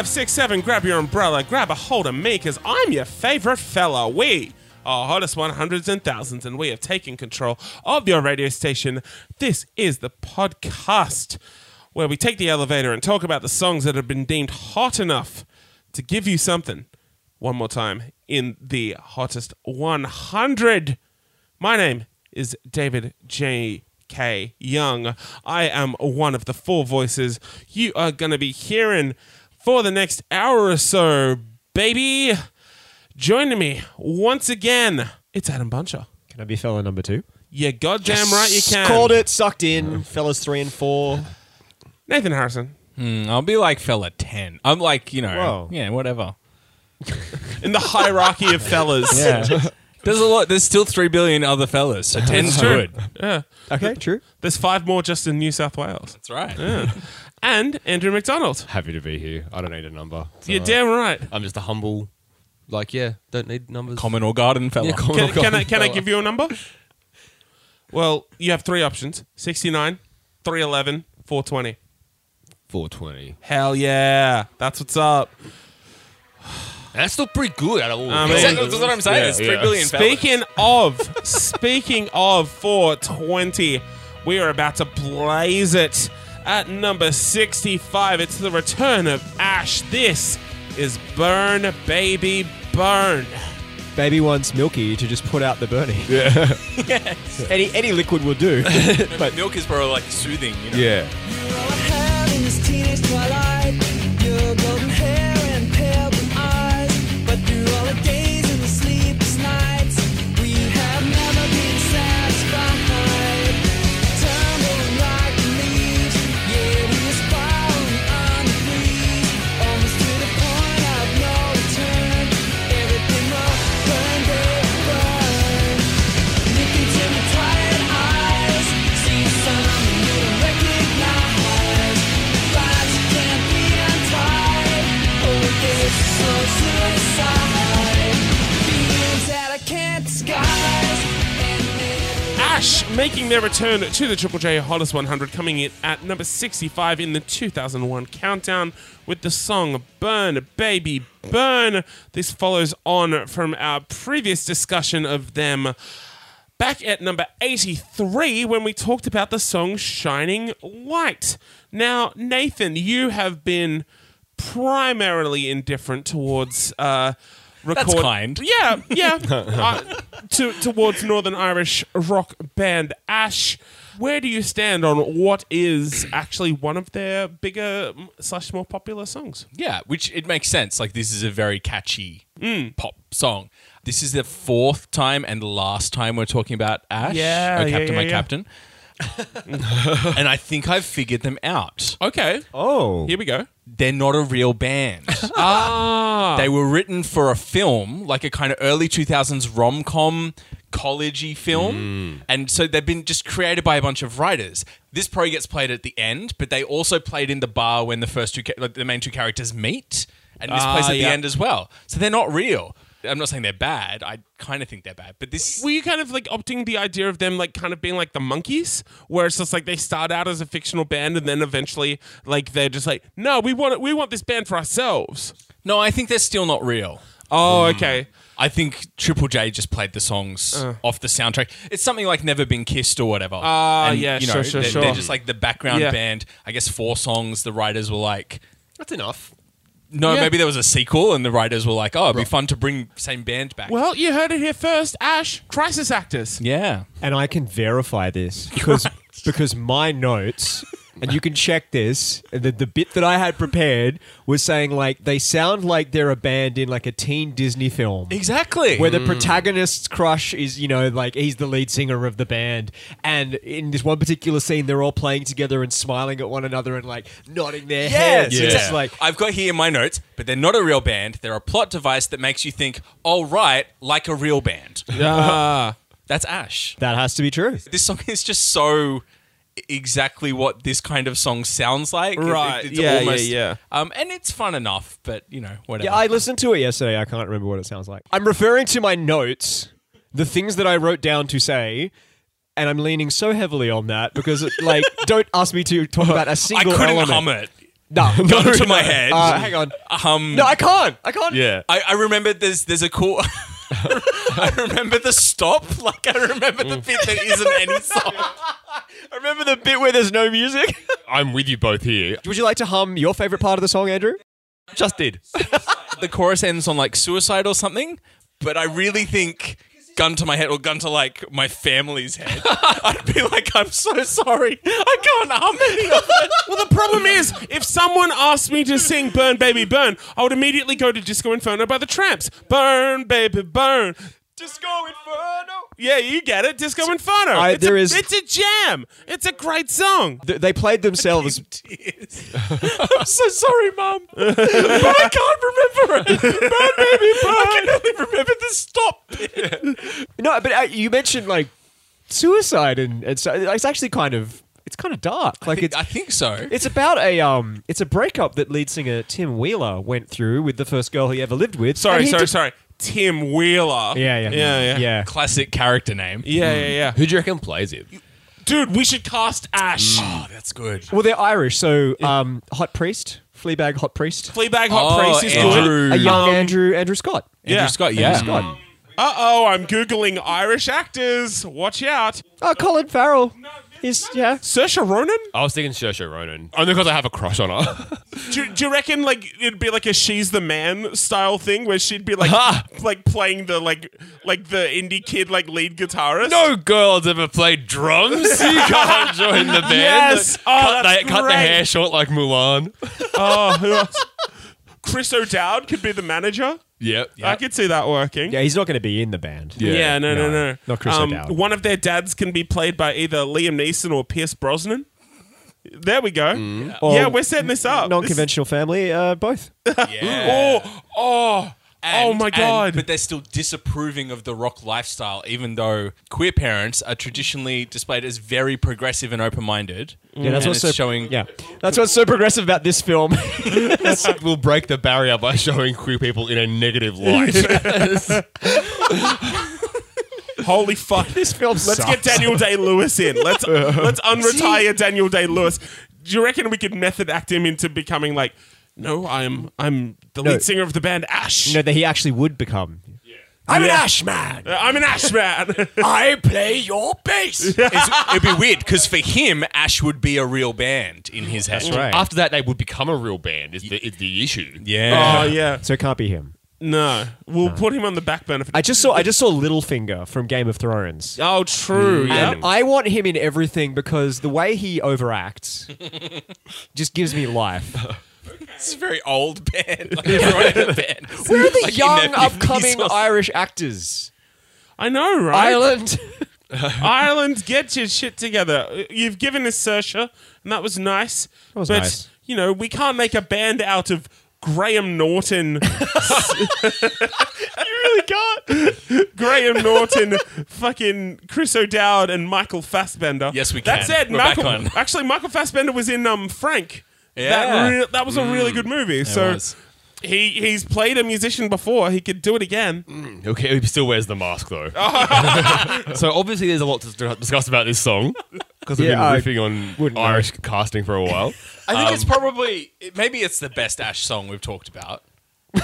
five, six, seven, grab your umbrella, grab a hold of me, because I'm your favorite fella. We are hottest 100s and thousands, and we have taken control of your radio station. This is the podcast where we take the elevator and talk about the songs that have been deemed hot enough to give you something. One more time in the hottest 100. My name is David J. K. Young. I am one of the four voices you are going to be hearing for the next hour or so, baby. Joining me once again, it's Adam Buncher. Can I be fella number two? Yeah, goddamn right you can. Called it, sucked in. Fellas three and four. Nathan Harrison. Mm, I'll be like fella 10. I'm like, you know, Whoa. yeah, whatever. In the hierarchy of fellas. Yeah. there's a lot. There's still 3 billion other fellas, so 10's good. Yeah. Okay, true. There's five more just in New South Wales. That's right. And Andrew McDonald. Happy to be here. I don't need a number. It's You're alright. damn right. I'm just a humble, like, yeah, don't need numbers. Common or garden fella. Yeah, common Can, or can, I, garden can I fella. give you a number? Well, you have three options 69, 311, 420. 420. Hell yeah. That's what's up. That's still pretty good out of all. I of mean- them. That's what I'm saying. Yeah, it's 3 yeah. billion fellas. Speaking of, speaking of 420, we are about to blaze it at number 65. It's the return of Ash. This is Burn Baby Burn. Baby wants Milky to just put out the burning. Yeah. any any liquid will do. but milk is probably like soothing, you know? Yeah. Making their return to the Triple J Hottest 100, coming in at number 65 in the 2001 countdown with the song Burn Baby Burn. This follows on from our previous discussion of them back at number 83 when we talked about the song Shining Light. Now, Nathan, you have been primarily indifferent towards. Uh, record- kind. Yeah, yeah. uh, to, towards Northern Irish rock band Ash. Where do you stand on what is actually one of their bigger slash more popular songs? Yeah, which it makes sense. Like this is a very catchy Mm. pop song. This is the fourth time and last time we're talking about Ash. Yeah, oh, yeah, Captain, yeah, my yeah. captain. and I think I've figured them out. Okay, Oh. here we go. They're not a real band. Ah, they were written for a film, like a kind of early 2000s rom com collegey film. And so they've been just created by a bunch of writers. This probably gets played at the end, but they also played in the bar when the first two, like the main two characters meet. And this Ah, plays at yeah. the end as well. So they're not real. I'm not saying they're bad. I kind of think they're bad. But this. were you kind of like opting the idea of them like kind of being like the Monkees, where it's just like they start out as a fictional band and then eventually like they're just like, no, we want it, we want this band for ourselves. No, I think they're still not real. Oh, okay. I think Triple J just played the songs Uh. off the soundtrack. It's something like Never Been Kissed or whatever. Ah, And, yeah, you sure, sure, they're, sure. They're just like the background Yeah. band. I guess four songs. The writers were like, That's enough. No, Yeah. maybe there was a sequel, and the writers were like, oh, it'd be fun to bring same band back. Well, you heard it here first. Ash, crisis actors. yeah, And I can verify this because because my notes and you can check this. The, the bit that I had prepared was saying like they sound like they're a band in like a teen Disney film. exactly. Where the protagonist's crush is, you know, like he's the lead singer of the band, and in this one particular scene, they're all playing together and smiling at one another and like nodding their heads. Yes, It's yeah. like I've got here in my notes, but they're not a real band. They're a plot device that makes you think, all right, like a real band. Ah. That's Ash. that has to be true. This song is just so exactly what this kind of song sounds like. It- Right. it's Yeah, yeah, almost, yeah. Um, and it's fun enough, but you know, whatever. Yeah, I listened to it yesterday. I can't remember what it sounds like. I'm referring to my notes, the things that I wrote down to say, and I'm leaning so heavily on that because, like, don't ask me to talk about a single I couldn't element. hum it. No, gun to my head. Uh, hang on. um, No, I can't. I can't. Yeah. I, I remember there's there's a cool. I remember the stop. Like I remember the mm. bit that isn't any song. I remember the bit where there's no music. I'm with you both here. Would you like to hum your favorite part of the song, Andrew? Just did. The chorus ends on like suicide or something, but I really think gun to my head or gun to like my family's head. I'd be like, I'm so sorry. I can't hum any of it. Well, the problem is, if someone asked me to sing "Burn, Baby, Burn," I would immediately go to Disco Inferno by the Tramps. Burn, baby, burn. Disco Inferno. Yeah, you get it. Disco Inferno. I- it's, there a, is- it's a jam. It's a great song. Th- they played themselves. Tears. I'm so sorry, Mum. but I can't remember it. Burn, baby, burn. I can only remember the stop bit. No, but uh, you mentioned like suicide and, and so it's actually kind of it's kind of dark. Like it's I think so. it's about a um it's a breakup that lead singer Tim Wheeler went through with the first girl he ever lived with. Sorry, And he sorry, did- sorry. Tim Wheeler. Yeah, yeah, yeah, yeah, yeah. Classic character name. Yeah, yeah, yeah. Who do you reckon plays it? Dude, we should cast Ash. Oh, that's good. Well, they're Irish, so um, Hot Priest, Fleabag, Hot Priest, Fleabag Hot Oh, Priest is Andrew. good. a young Um, Andrew Andrew Scott. Yeah. Andrew Scott, yeah. Andrew Scott. Uh oh, I'm googling Irish actors. Watch out. Oh, Colin Farrell. He's yeah. Saoirse Ronan. I was thinking Saoirse Ronan. Only because I have a crush on her. Do, do you reckon like it'd be like a she's the man style thing where she'd be like like playing the like like the indie kid like lead guitarist? no girl's ever played drums. You can't join the band. Yes. Oh, cut, that's the, cut the great. hair short like Mulan. Oh, who else? Chris O'Dowd could be the manager. Yep. I could see that working. Yeah, he's not going to be in the band. Yeah, no, no, No, no. not Chris um, O'Dowd. One of their dads can be played by either Liam Neeson or Pierce Brosnan. There we go. Or yeah, we're setting this up. Non-conventional family, uh, both. Yeah. This- oh, oh, oh my and- god! but they're still disapproving of the rock lifestyle, even though queer parents are traditionally displayed as very progressive and open-minded. Yeah, that's what's so showing. Yeah, that's what's so progressive about this film. we'll break the barrier by showing queer people in a negative light. Holy fuck! this film Let's sucks. get Daniel Day Lewis in. Let's let's unretire Daniel Day Lewis. Do you reckon we could method act him into becoming like? No, I'm I'm the No. lead singer of the band Ash. No, that he actually would become. I'm an Yeah. Ash man. Uh, I'm an Ash man. I play your bass. It's, it'd be weird because for him, Ash would be a real band in his head. That's right. After that, they would become a real band. Is the is the issue? Yeah. oh yeah. So it can't be him. No, we'll put him on the back burner. For I just saw I just saw Littlefinger from Game of Thrones. oh, true. Yeah. And I want him in everything because the way he overacts just gives me life. It's a very old band. Like everyone in the band. Where are the Like young, their 50s upcoming or- Irish actors? I know, right? Ireland. Ireland, get your shit together. You've given us Saoirse, and that was nice. was but nice. you know, we can't make a band out of Graham Norton. you really can't. Graham Norton, fucking Chris O'Dowd, and Michael Fassbender. Yes, we That can. said, We're back Michael, on. actually, Michael Fassbender was in um Frank. That, re- that was a really good movie. so was. he he's played a musician before. He could do it again. Okay, he still wears the mask though. so obviously, there's a lot to discuss about this song because we've Yeah, I been riffing on wouldn't know. Irish casting for a while. I think Um, it's probably it- maybe it's the best Ash song we've talked about.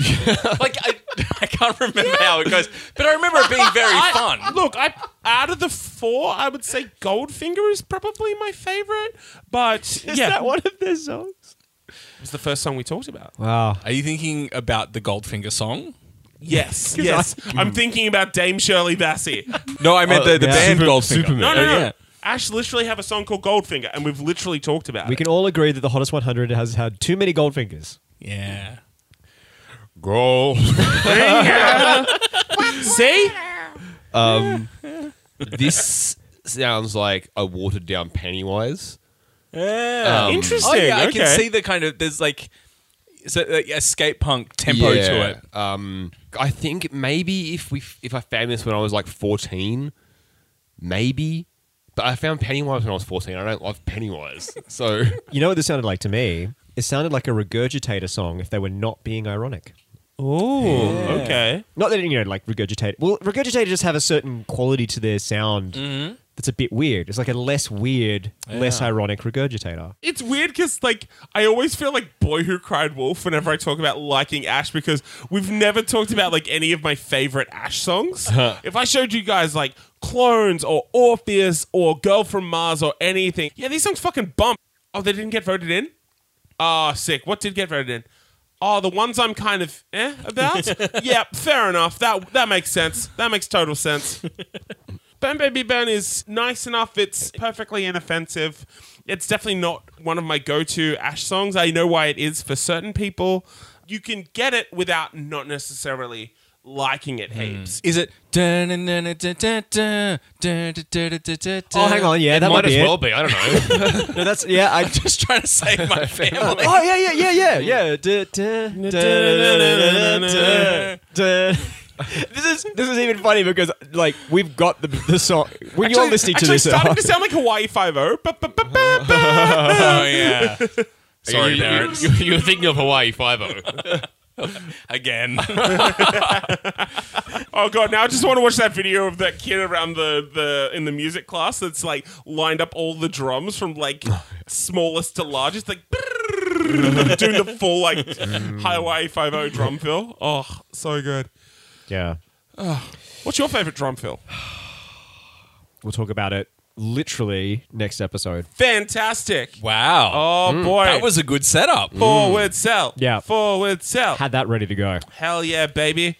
like I, I can't remember how it goes, but I remember it being very I- fun. Look, I out of the four, I would say Goldfinger is probably my favorite. But Is yeah, that one of their songs? it was the first song we talked about. Wow. Are you thinking about the Goldfinger song? Yes, yes. I'm thinking about Dame Shirley Bassey. No, I meant the, the yeah. band Super- Goldfinger. Superman. No, no, Oh, no. yeah. Ash literally have a song called Goldfinger, and we've literally talked about it. We it. can all agree that the hottest 100 has had too many gold fingers. Yeah. Go. See? Um, this sounds like a watered down Pennywise. Yeah. Um, Interesting. Oh yeah, I can okay. see the kind of there's like so like escape punk tempo to it. Um, I think maybe if we if I found this when I was like fourteen, maybe. But I found Pennywise when I was fourteen. I don't love Pennywise, so You know what this sounded like to me? It sounded like a regurgitator song if they were not being ironic. Oh, okay. Not that you know, like regurgitate. Well, regurgitator just have a certain quality to their sound mm-hmm. that's a bit weird. It's like a less weird, less ironic regurgitator. It's weird because like I always feel like Boy Who Cried Wolf whenever I talk about liking Ash because we've never talked about like any of my favorite Ash songs. if I showed you guys like Clones or Orpheus or Girl from Mars or anything, yeah, these songs fucking bump. Oh, they didn't get voted in. Oh, sick. What did get voted in? Oh, the ones I'm kind of eh about. yeah, fair enough. That that makes sense. That makes total sense. Burn Baby Burn is nice enough. It's perfectly inoffensive. It's definitely not one of my go-to Ash songs. I know why it is for certain people. You can get it without not necessarily liking it hmm. heaps. Is it? Oh, Oh, hang on, yeah, that might might as be well it. be. I don't know. No, that's yeah. I Just trying to save my family. Oh yeah, yeah, yeah, yeah, yeah. This is this is even funny because like we've got the the song when you're listening to actually this. starting to sound like Hawaii Five O. oh yeah. Sorry, you, parents. you, you, you're thinking of Hawaii Five O. Again. Oh god, now I just want to watch that video of that kid around the, the in the music class that's like lined up all the drums from like oh, smallest to largest, like doing the full like Hawaii Five O drum fill. Oh, so good. Yeah, What's your favorite drum fill? we'll talk about it literally next episode. Fantastic. wow. Oh mm. boy, That was a good setup. forward sell. Mm. Yeah. forward sell. Had that ready to go. Hell yeah, baby.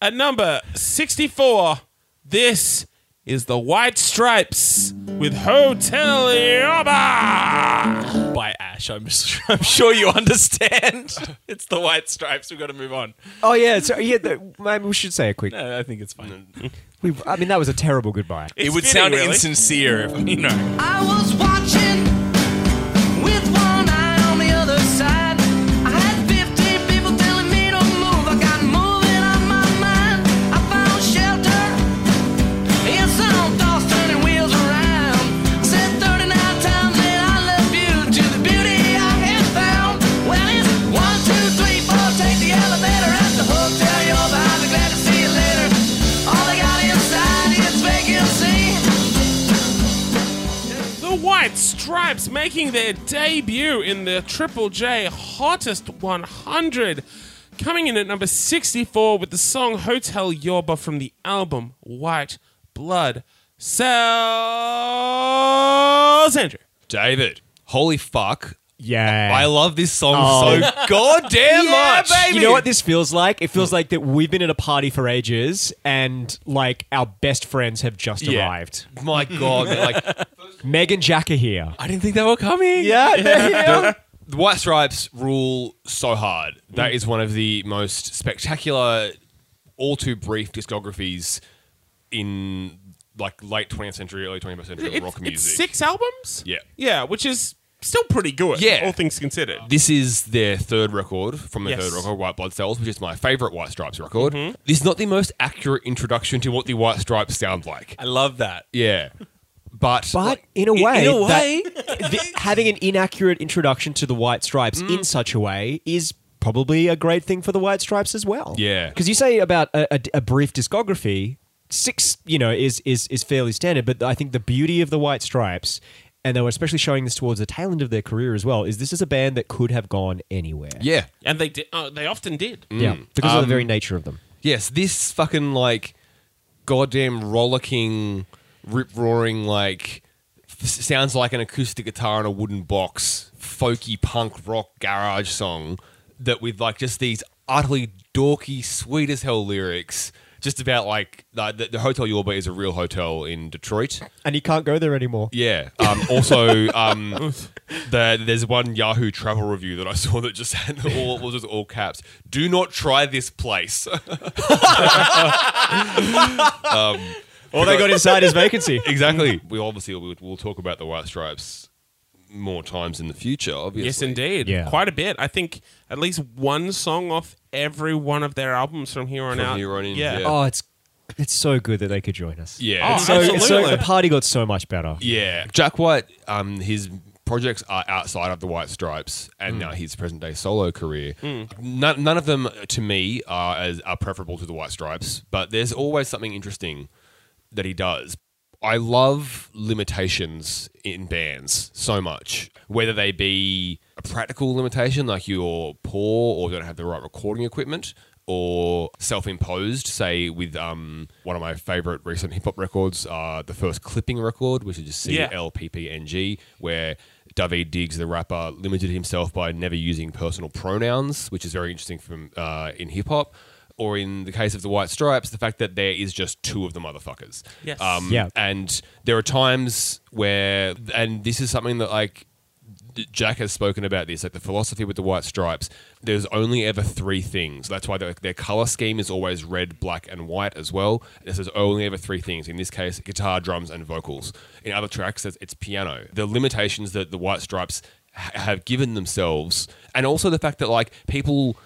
At number 64, this is the White Stripes with Hotel Yorba. By Ash, I'm, I'm sure you understand. it's the White Stripes. We've got to move on. Oh yeah, so yeah. The, maybe we should say it quick. No, I think it's fine. We, I mean, that was a terrible goodbye. It's it would fitting, sound really. insincere if, you know. I was watching Stripes making their debut in the Triple J Hottest 100. Coming in at number 64 with the song Hotel Yorba from the album White Blood Cells. Andrew. David, holy fuck! Yeah, I love this song Oh. so goddamn much. You know what this feels like? It feels hmm. like that we've been at a party for ages, and like our best friends have just Yeah. arrived. My god, like Meg and Jack are here. I didn't think they were coming. Yeah, they're here. the White Stripes rule so hard. That is one of the most spectacular, all too brief discographies in like late 20th century, early 21st century It's, rock it's music. six albums? Yeah. Yeah, which is still pretty good, Yeah. all things considered. This is their third record from their Yes. third record, White Blood Cells, which is my favorite White Stripes record. Mm-hmm. This is not the most accurate introduction to what the White Stripes sound like. I love that. Yeah. But, But like, in a way, in a way. the- having an inaccurate introduction to the White Stripes mm. in such a way is probably a great thing for the White Stripes as well. Yeah. because you say about a, a- a brief discography, six, you know, is is is fairly standard. But I think the beauty of the White Stripes. And they were especially showing this towards the tail end of their career as well. Is this is a band that could have gone anywhere? yeah. And they did, oh, they often did. Mm. yeah, because of the um, very nature of them. Yes, this fucking like goddamn rollicking, rip roaring like sounds like an acoustic guitar in a wooden box, folky punk rock garage song that with like just these utterly dorky, sweet as hell lyrics. Just about like the, the, the Hotel Yorba is a real hotel in Detroit. And you can't go there anymore. Yeah. Um, also, um, the, there's one Yahoo travel review that I saw that just had all was just all caps. Do not try this place. All they got inside is vacancy. exactly. We obviously will we'll talk about the White Stripes more times in the future. Obviously. Yes, indeed. Yeah. Quite a bit. I think at least one song off every one of their albums from here on From out. here on in, yeah. yeah. Oh, it's it's so good that they could join us. Yeah. Oh, So, it's so Absolutely. the party got so much better. yeah. Jack White, um, his projects are outside of the White Stripes and now his present day solo career. None, none of them, to me, are as are preferable to the White Stripes. But there's always something interesting that he does. I love limitations in bands so much, whether they be a practical limitation, like you're poor or don't have the right recording equipment, or self-imposed. Say with um, one of my favorite recent hip hop records, uh, the first clipping record, which is just C. L P P N G, where Daveed Diggs, the rapper, limited himself by never using personal pronouns, which is very interesting from uh, in hip hop. Or in the case of the White Stripes, the fact that there is just two of the motherfuckers. Yes. Um, Yeah. And there are times where, and this is something that like Jack has spoken about this, like the philosophy with the white stripes. There's only ever three things. That's why their, their color scheme is always red, black, and white as well. This is only ever three things. In this case, guitar, drums, and vocals. In other tracks, it's- it's piano. The limitations that the white stripes ha- have given themselves, and also the fact that like people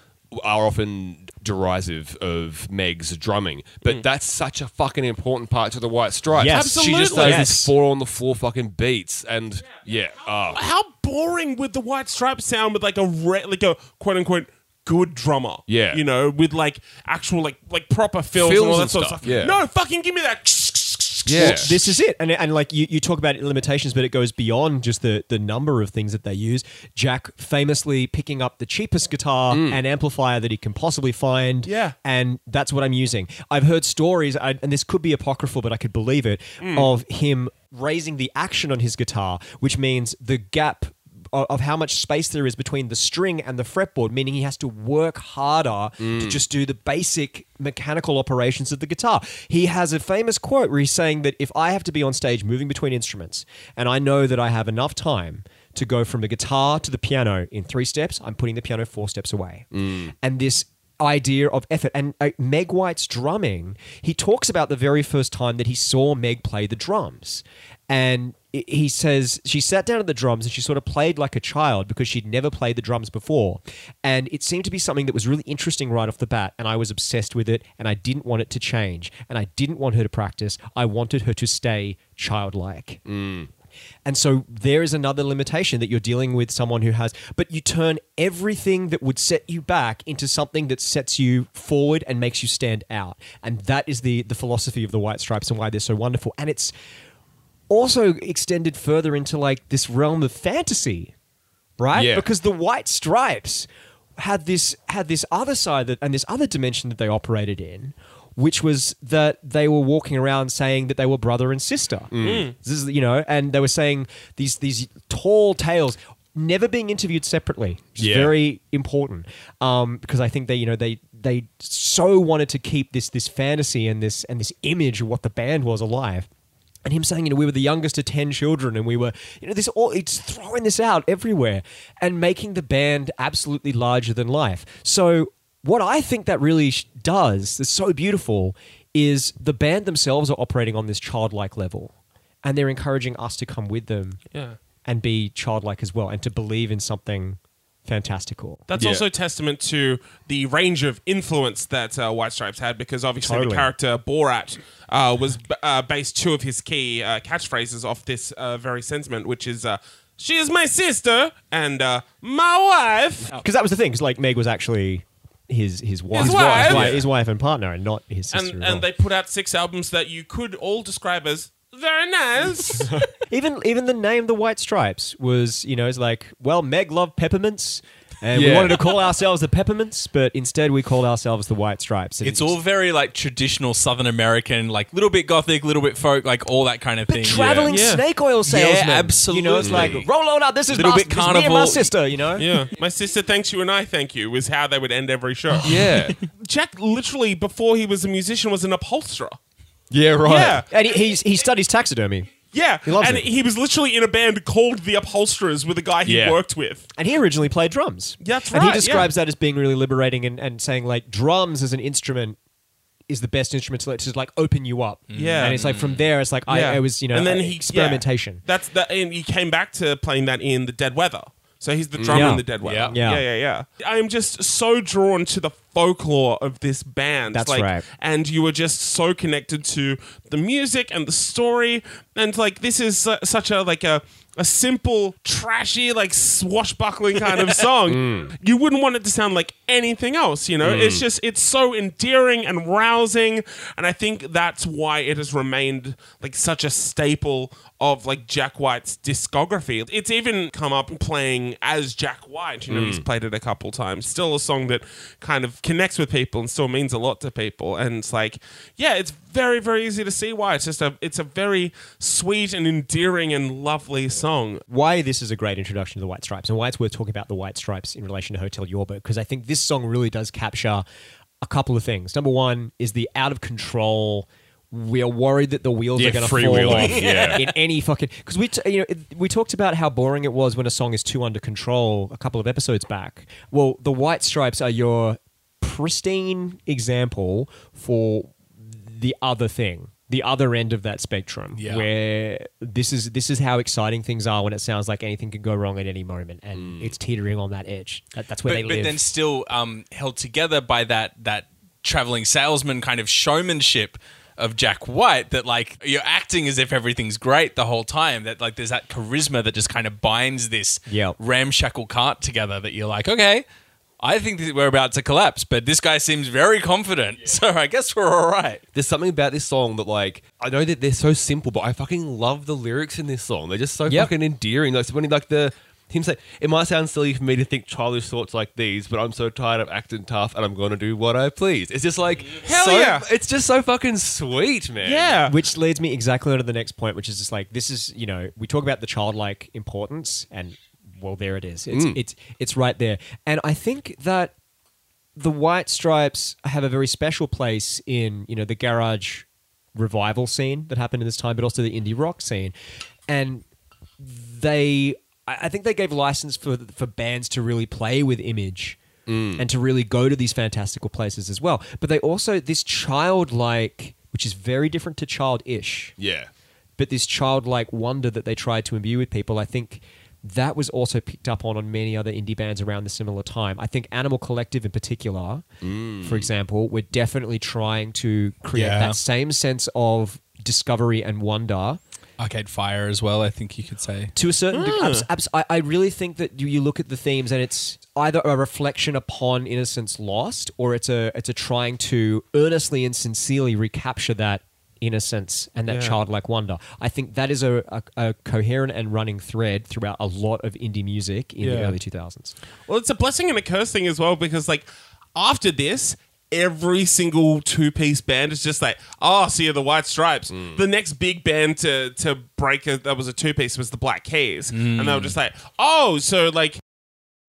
are often derisive of Meg's drumming, but that's such a fucking important part to the White Stripes. Yes. she just Absolutely. does Yes. this four on the floor fucking beats, and yeah, ah. How boring would the White Stripes sound with like a re- like a quote unquote good drummer? Yeah. you know, with like actual like like proper fills, and all that and sort stuff, of stuff. yeah. No, fucking give me that. Yeah. This is it, and and like you, you talk about limitations, but it goes beyond just the the number of things that they use. Jack famously picking up the cheapest guitar mm. and amplifier that he can possibly find, Yeah. and that's what I'm using. I've heard stories, I, and this could be apocryphal, but I could believe it, mm. of him raising the action on his guitar, which means the gap of how much space there is between the string and the fretboard, meaning he has to work harder to just do the basic mechanical operations of the guitar. He has a famous quote where he's saying that if I have to be on stage moving between instruments and I know that I have enough time to go from the guitar to the piano in three steps, I'm putting the piano four steps away. And this idea of effort. And uh, Meg White's drumming, he talks about the very first time that he saw Meg play the drums. And he says she sat down at the drums and she sort of played like a child because she'd never played the drums before. And it seemed to be something that was really interesting right off the bat. And I was obsessed with it and I didn't want it to change. And I didn't want her to practice. I wanted her to stay childlike. Mm. And so there is another limitation that you're dealing with someone who has, but you turn everything that would set you back into something that sets you forward and makes you stand out. And that is the the philosophy of the White Stripes and why they're so wonderful. And it's also extended further into like this realm of fantasy, right? Yeah. Because the White Stripes had this had this other side that and this other dimension that they operated in, which was that they were walking around saying that they were brother and sister. This is you know, and they were saying these these tall tales. Never being interviewed separately, which is Yeah. very important um, because I think they, you know, they they so wanted to keep this this fantasy and this and this image of what the band was alive. And him saying, you know, we were the youngest of 10 children and we were, you know, this all, it's throwing this out everywhere and making the band absolutely larger than life. So, what I think that really does, is so beautiful, is the band themselves are operating on this childlike level and they're encouraging us to come with them Yeah. and be childlike as well and to believe in something fantastical. That's Yeah. also testament to the range of influence that uh, White Stripes had, because obviously Totally. the character Borat uh, was b- uh, based two of his key uh, catchphrases off this uh, very sentiment, which is uh, "She is my sister" and uh, "My wife." Because that was the thing, because like Meg was actually his his wife, His wife. his, Yeah. his wife and partner, and not his sister. And at all. and they put out six albums that you could all describe as very nice. even even the name the White Stripes was you know it's like well Meg loved peppermints. And we Yeah. wanted to call ourselves the Peppermints, but instead we called ourselves the White Stripes. And It's all very like traditional Southern American, like little bit gothic, little bit folk, like all that kind of thing. traveling Yeah. snake oil salesman. absolutely. You know, it's like roll on up. This is Little my, bit this is me and my carnival. sister. You know, yeah, my sister thanks you and I thank you was how they would end every show. Yeah. Jack literally before he was a musician was an upholsterer. Yeah, right. Yeah. and he, he's, he studies taxidermy. Yeah, He loves and it. he was literally in a band called the Upholsterers with a guy he Yeah. worked with. And he originally played drums. That's right. And he right, describes that as being really liberating and, and saying like drums as an instrument is the best instrument to, let- to like open you up. Mm. Yeah. And it's like from mm. there, it's like Yeah. I, I was, you know, and then he experimentation. yeah. That's that, and he came back to playing that in the Dead Weather. So he's the mm. drummer Yeah. in the Dead Weather. Yeah. Yeah. yeah, yeah, yeah. I am just so drawn to the folklore of this band. That's like, right. And you were just so connected to the music and the story, and like this is su- such a like a a simple, trashy, like swashbuckling kind of song, mm. you wouldn't want it to sound like anything else. You know, it's mm. just it's so endearing and rousing, and I think that's why it has remained like such a staple of like Jack White's discography. It's even come up playing as Jack White. You know, he's mm. played it a couple times. Still a song that kind of connects with people and still means a lot to people. And it's like, yeah, it's very very easy to see why. It's just a it's a very sweet and endearing and lovely song. why this is a great introduction to the White Stripes and why it's worth talking about the White Stripes in relation to Hotel Yorba because I think this song really does capture a couple of things. Number one is the out of control. We are worried that the wheels Yeah, are going to fall freewheeling, off yeah. in any fucking because we t- you know it- we talked about how boring it was when a song is too under control a couple of episodes back. Well, the White Stripes are your pristine example for the other thing, the other end of that spectrum, Yeah. where this is this is how exciting things are when it sounds like anything could go wrong at any moment, and it's teetering on that edge. That, that's where but, they live. but then still um, held together by that that traveling salesman kind of showmanship of Jack White that like you're acting as if everything's great the whole time that like there's that charisma that just kind of binds this Yep. ramshackle cart together that you're like okay I think that we're about to collapse but this guy seems very confident so I guess we're all right There's something about this song that, like, I know that they're so simple, but I fucking love the lyrics in this song. They're just so Yep. fucking endearing. Like, so when he, like, the him say, it might sound silly for me to think childish thoughts like these, but I'm so tired of acting tough, and I'm going to do what I please. It's just like, Hell so, yeah. It's just so fucking sweet, man. Yeah. which leads me exactly on to the next point, which is just like this is you know we talk about the childlike importance, and well there it is. It's mm. it's it's right there, and I think that the White Stripes have a very special place in you know the garage revival scene that happened in this time, but also the indie rock scene, and they I I think they gave license for for bands to really play with image mm. and to really go to these fantastical places as well. But they also this childlike, which is very different to childish, Yeah. but this childlike wonder that they tried to imbue with people, I think that was also picked up on on many other indie bands around the similar time. I think Animal Collective in particular, mm. for example, were definitely trying to create Yeah. that same sense of discovery and wonder Arcade Fire as well I think you could say to a certain degree. Ah. abs- abs- I, I really think that you, you look at the themes and it's either a reflection upon innocence lost or it's a it's a trying to earnestly and sincerely recapture that innocence and that Yeah. childlike wonder. I think that is a, a, a coherent and running thread throughout a lot of indie music in the Yeah. early 2000s. Well, it's a blessing and a curse thing as well because, like, after this, every single two piece band is just like, oh, see, the White Stripes. Mm. The next big band to to break a, that was a two piece was the Black Keys, and they were mm. just like, oh, so like.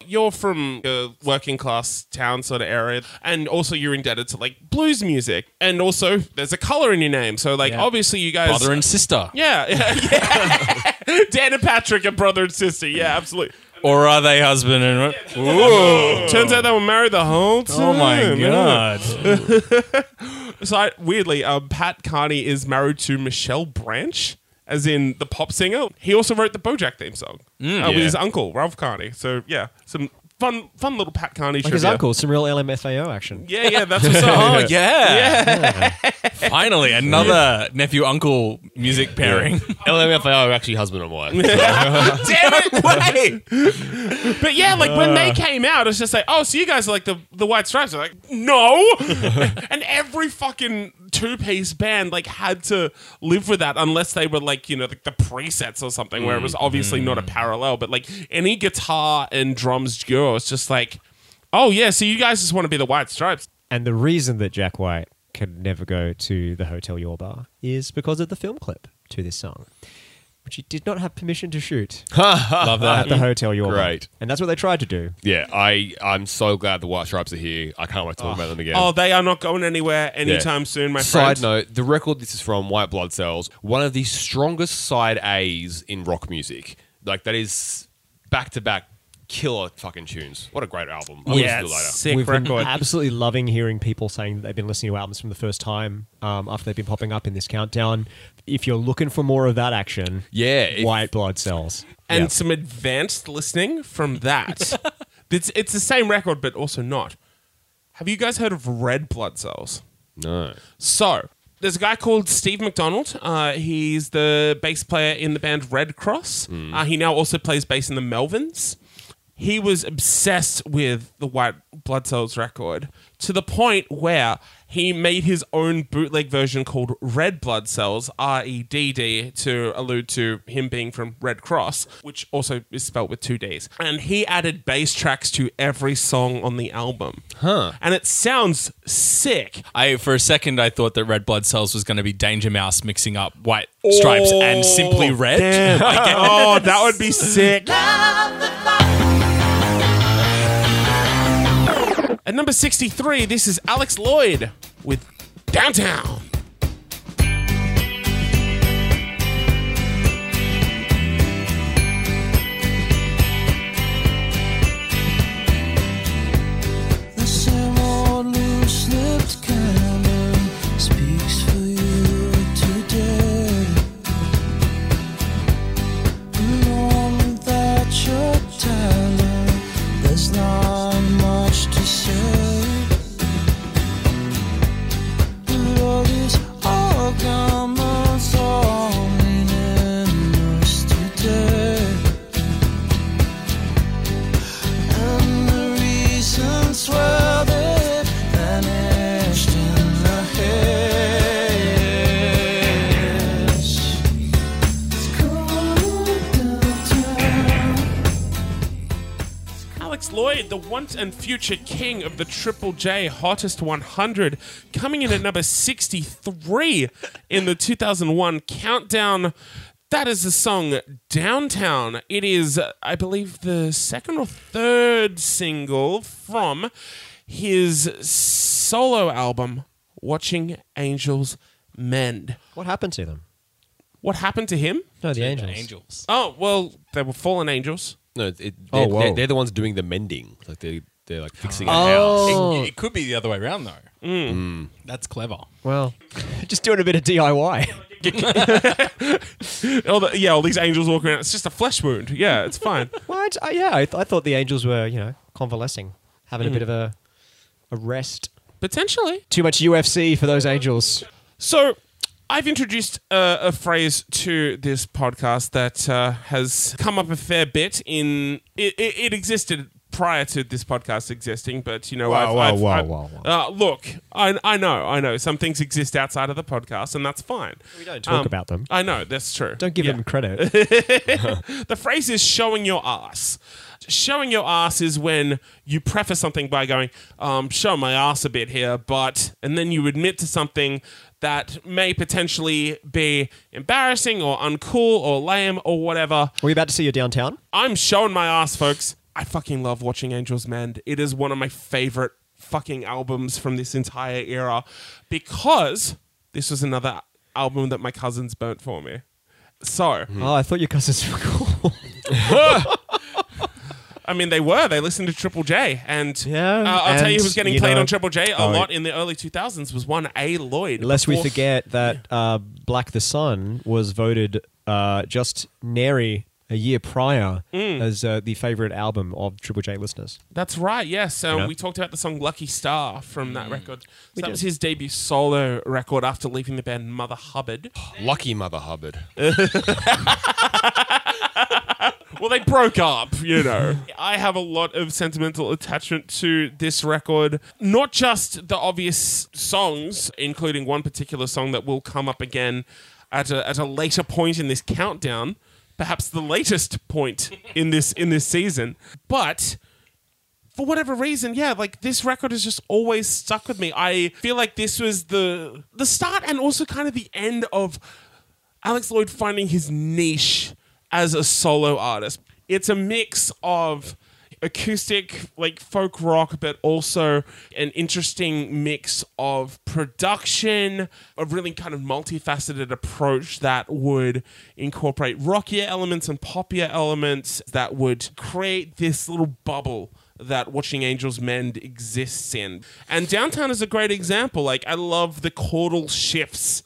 You're from a working class town sort of area, and also you're indebted to like blues music, and also there's a color in your name. So, like, Yeah. obviously, you guys, brother and sister yeah, yeah, yeah. Dan and Patrick are brother and sister. Yeah, absolutely. Or are they husband and wife? Turns out they were married the whole time. oh my god So I, weirdly, um, Pat Carney is married to Michelle Branch, as in the pop singer. He also wrote the BoJack theme song uh, with his uncle Ralph Carney. So yeah, some fun, fun little Pat Carney. Like his trivia. uncle, some real LMFAO action. Yeah, yeah, that's what's up. Oh yeah. Finally, another nephew uncle music pairing. LMFAO are actually husband and wife. Damn it! Wait. But yeah, like when they uh. came out, it's just like, oh, so you guys are like the the White Stripes. They're like, no. and every fucking two piece band like had to live with that unless they were like you know like the presets or something where it was mm, obviously not a mm. parallel. But like any guitar and drums duo, it's just like, oh yeah, so you guys just want to be the White Stripes. And the reason that Jack White can never go to the Hotel Yorba is because of the film clip to this song, which he did not have permission to shoot Love that at the Hotel Yorba. Great. And that's what they tried to do. yeah, I, I'm so glad the White Stripes are here. I can't wait to talk about oh. them again. Oh, they are not going anywhere anytime soon, my Side friend. note: the record this is from, White Blood Cells, one of the strongest side A's in rock music. Like that is back to back killer fucking tunes. What a great album! I'll Yeah, listen to it later. sick We've been absolutely loving hearing people saying that they've been listening to albums from the first time um, after they've been popping up in this countdown. If you're looking for more of that action, Yeah, if- White Blood Cells. and Yeah. some advanced listening from that. it's it's the same record, but also not. Have you guys heard of Red Blood Cells? No. So There's a guy called Steve McDonald. Uh, he's the bass player in the band Redd Kross. Uh, he now also plays bass in the Melvins. He was obsessed with the White Blood Cells record to the point where he made his own bootleg version called Red Blood Cells, R E D D, to allude to him being from Redd Kross, which also is spelled with two Ds. And he added bass tracks to every song on the album. Huh. And it sounds sick. I for a second I thought that Red Blood Cells was going to be Danger Mouse mixing up White Stripes and oh, Simply Red. Damn. oh, that would be sick. At number 63, this is Alex Lloyd with Downtown. Alex the once and future king of the Triple J Hottest 100, coming in at number 63 in the 2001 countdown. That is the song Downtown. It is, I believe, the second or third single from his solo album, Watching Angels Mend. What happened to them? What happened to him? No, the angels. Angels. Oh, well, they were fallen angels. No, it, it, Oh, they're, whoa. they're, they're the ones doing the mending. Like they they're like fixing a Oh. house. It, it could be the other way around though. Mm. Mm. That's clever. Well, just doing a bit of DIY. All the, yeah, all these angels walking around. It's just a flesh wound. Yeah, it's fine. well, I, I- yeah, I, th- I thought the angels were, you know, convalescing, having a mm. bit of a, a rest. Potentially. Too much UFC for those angels. So, I've introduced uh, a phrase to this podcast that uh, has come up a fair bit. In it, it, it existed prior to this podcast existing, but you know, Whoa, I've, whoa, I've, whoa, I've- whoa, whoa. Uh, look, I, I know, I know, some things exist outside of the podcast, and that's fine. We don't talk about them. I know that's true. Don't give Yeah. them credit. The phrase is showing your ass. Showing your ass is when you preface something by going, um, show my ass a bit here, but, and then you admit to something that may potentially be embarrassing or uncool or lame or whatever. Are we about to see you downtown? I'm showing my ass, folks. I fucking love watching Angels Mend. It is one of my favorite fucking albums from this entire era because this was another album that my cousins burnt for me. So, Oh, I thought your cousins were cool. I mean, they were. They listened to Triple J, and Yeah, uh, I'll tell you who was getting you played know- on Triple J a Oh, lot in the early 2000s was one A Lloyd. Lest we forget that uh, Black the Sun was voted uh, just nary a year prior Mm. as uh, the favorite album of Triple J listeners. That's right. Yes. So You know? we talked about the song "Lucky Star" from that record. So We that did. was his debut solo record after leaving the band Mother Hubbard. Lucky Mother Hubbard. well, they broke up, you know. I have a lot of sentimental attachment to this record. Not just the obvious songs, including one particular song that will come up again at a, at a later point in this countdown, perhaps the latest point in this in this season. But for whatever reason, yeah, like this record has just always stuck with me. I feel like this was the the start and also kind of the end of Alex Lloyd finding his niche as a solo artist. It's a mix of acoustic, like folk rock, but also an interesting mix of production, a really kind of multifaceted approach that would incorporate rockier elements and poppier elements that would create this little bubble that Watching Angels Mend exists in. And Downtown is a great example. Like, I love the chordal shifts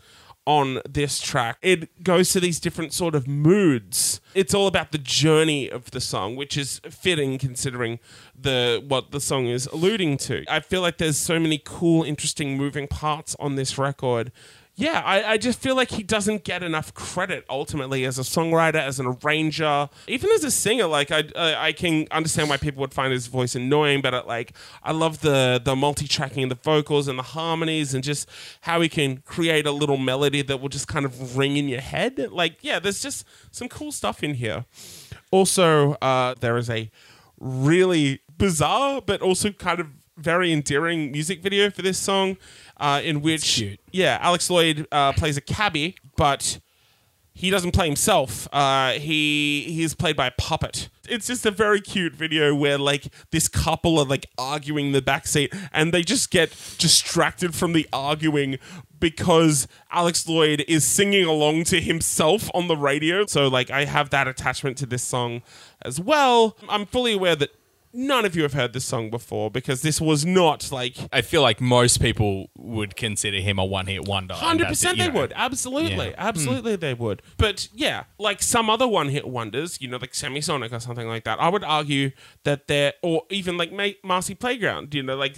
on this track. It goes to these different sort of moods. It's all about the journey of the song, which is fitting considering the what the song is alluding to. I feel like there's so many cool, interesting moving parts on this record. Yeah, I, I just feel like he doesn't get enough credit ultimately as a songwriter, as an arranger, even as a singer. Like I, I, can understand why people would find his voice annoying, but uh, like I love the the multi-tracking, the vocals and the harmonies, and just how he can create a little melody that will just kind of ring in your head. Like yeah, there's just some cool stuff in here. Also, uh, there is a really bizarre but also kind of very endearing music video for this song, uh, in which yeah, Alex Lloyd uh, plays a cabbie, but he doesn't play himself. Uh, he he is played by a puppet. It's just a very cute video where like this couple are like arguing in the backseat, and they just get distracted from the arguing because Alex Lloyd is singing along to himself on the radio. So like I have that attachment to this song as well. I'm fully aware that none of you have heard this song before because this was not like I feel like most people would consider him a one-hit wonder. Hundred percent, they know. would. Absolutely, Yeah. Hmm. absolutely, they would. But yeah, like some other one-hit wonders, you know, like Semisonic or something like that. I would argue that they're, or even like Ma- Marcy Playground. You know, like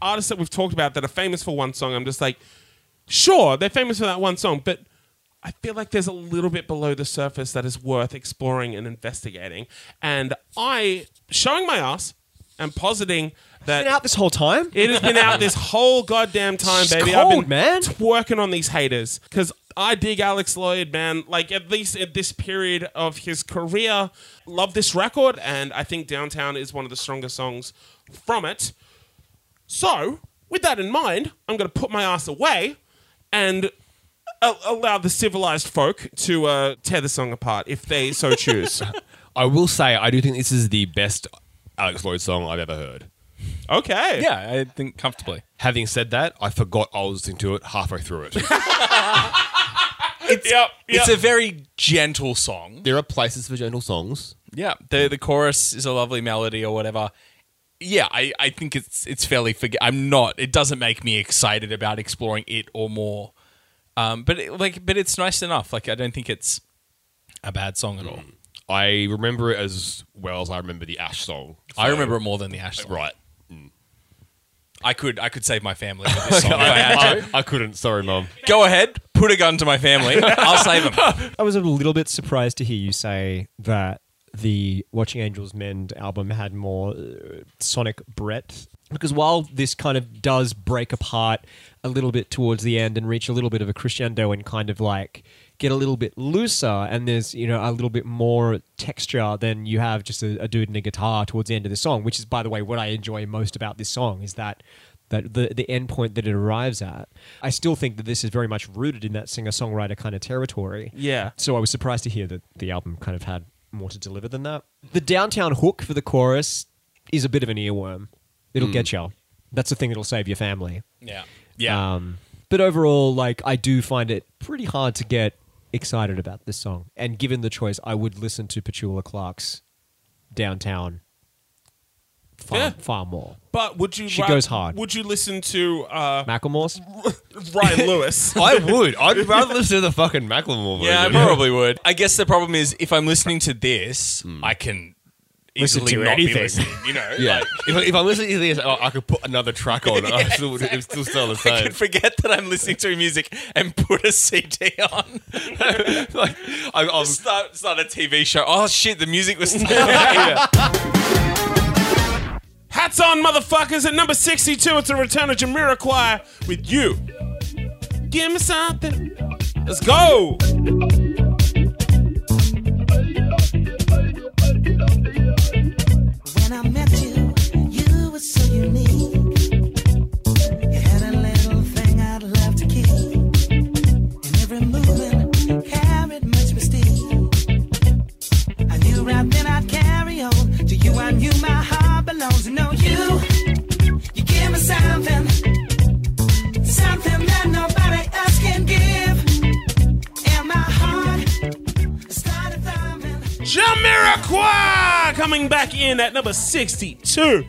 artists that we've talked about that are famous for one song. I'm just like, sure, they're famous for that one song, but I feel like there's a little bit below the surface that is worth exploring and investigating. And I, showing my ass and positing that It's Been out this whole time. it has been out this whole goddamn time, baby. I've been man. twerking on these haters because I dig Alex Lloyd, man. Like at least at this period of his career, love this record, and I think Downtown is one of the strongest songs from it. So, with that in mind, I'm going to put my ass away and allow the civilized folk to uh, tear the song apart if they so choose. I will say, I do think this is the best Alex Lloyd song I've ever heard. okay. Yeah, I think comfortably. Having said that, I forgot I was listening to it halfway through it. It's, Yep, it's a very gentle song. there are places for gentle songs. Yeah, the the chorus is a lovely melody or whatever. Yeah, I, I think it's it's fairly forget. I'm not. It doesn't make me excited about exploring it or more. Um, but it, like, but it's nice enough. Like, I don't think it's a bad song at all. I remember it as well as I remember the Ash song. I So- remember it more than the Ash song. Right. I could I could save my family with this song if I had to. I, I couldn't. Sorry, mum. Go ahead, put a gun to my family. I'll save them. I was a little bit surprised to hear you say that the Watching Angels Mend album had more uh, sonic breadth. Because while this kind of does break apart a little bit towards the end and reach a little bit of a crescendo and kind of like get a little bit looser and there's, you know, a little bit more texture than you have just a, a dude and a guitar towards the end of the song, which is, by the way, what I enjoy most about this song is that that the the end point that it arrives at. I still think that this is very much rooted in that singer songwriter kind of territory. Yeah. So I was surprised to hear that the album kind of had more to deliver than that. The downtown hook for the chorus is a bit of an earworm. It'll get you. That's the thing that'll save your family. Yeah, yeah. Um, but overall, like I do find it pretty hard to get excited about this song. And given the choice, I would listen to Petula Clark's Downtown far, Yeah. far more. But would you? She ra- goes hard. Would you listen to uh, Macklemore's? Ryan Lewis? I would. I'd rather listen to the fucking Macklemore version. yeah, I probably would. I guess the problem is if I'm listening to this, I can Listen easily to not anything. be listening. You know, Yeah. Like, if, I- if I'm listening to this, I, I could put another track on. I still would, it's still still the same. I same. can forget that I'm listening to music and put a CD on. like, I, I'm, start, start a TV show. Oh shit, the music was. Still out here. Hats on, motherfuckers! At number sixty-two, it's a return of Jamiroquai with you. Give me something. Let's go. I met you, you were so unique. You had a little thing I'd love to keep. And every movement carried much mystique. I knew right then I'd carry on. To you, I knew my heart belongs. To you, you give me something Jamiroquai coming back in at number 62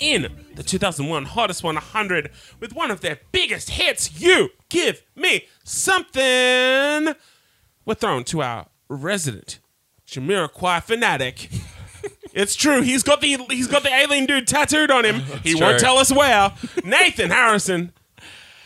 in the 2001 Hottest 100 with one of their biggest hits, You Give Me Something. We're thrown to our resident Jamiroquai fanatic. It's true. He's got the he's got the alien dude tattooed on him. He won't true. tell us where. Nathan Harrison.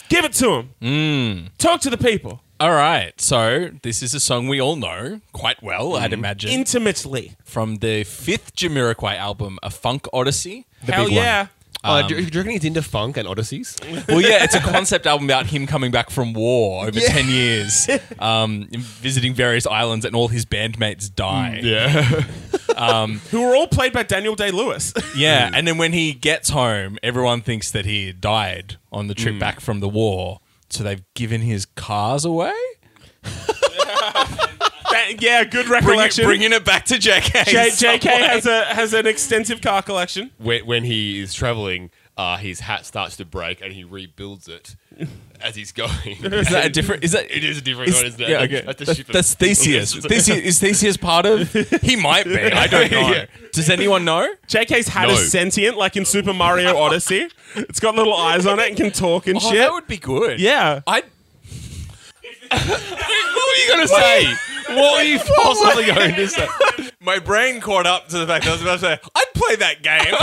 Give it to him. Mm. Talk to the people All right. So this is a song we all know quite well, I'd mm-hmm. imagine, intimately. from the fifth Jamiroquai album, A Funk Odyssey. Hell big one. yeah. Uh, do, do you reckon he's into funk and odysseys? Well, yeah, it's a concept album about him coming back from war over 10 years, um, visiting various islands, and all his bandmates die. Mm, yeah. Um, Who were all played by Daniel Day Lewis. Yeah, mm. and then when he gets home, everyone thinks that he died on the trip mm. back from the war. So they've given his cars away? That- yeah, good Bring it, recollection. bringing it back to JK. J- JK has a has an extensive car collection. when, when he is traveling, uh, his hat starts to break and he rebuilds it as he's going. Is that a different? Is that It is a different one, isn't it? Yeah, okay. That's the That's, ship- that's Theseus. Theseus. Is Theseus part of? He might be. I don't know. Yeah. Does anyone know? JK's hat No. is sentient, like in Super Mario Odyssey. It's got little eyes on it and can talk and Oh, shit. that would be good. yeah. I. what were you going to say? what were you oh possibly going to say? My brain caught up to the fact that I was about to say I'd play that game,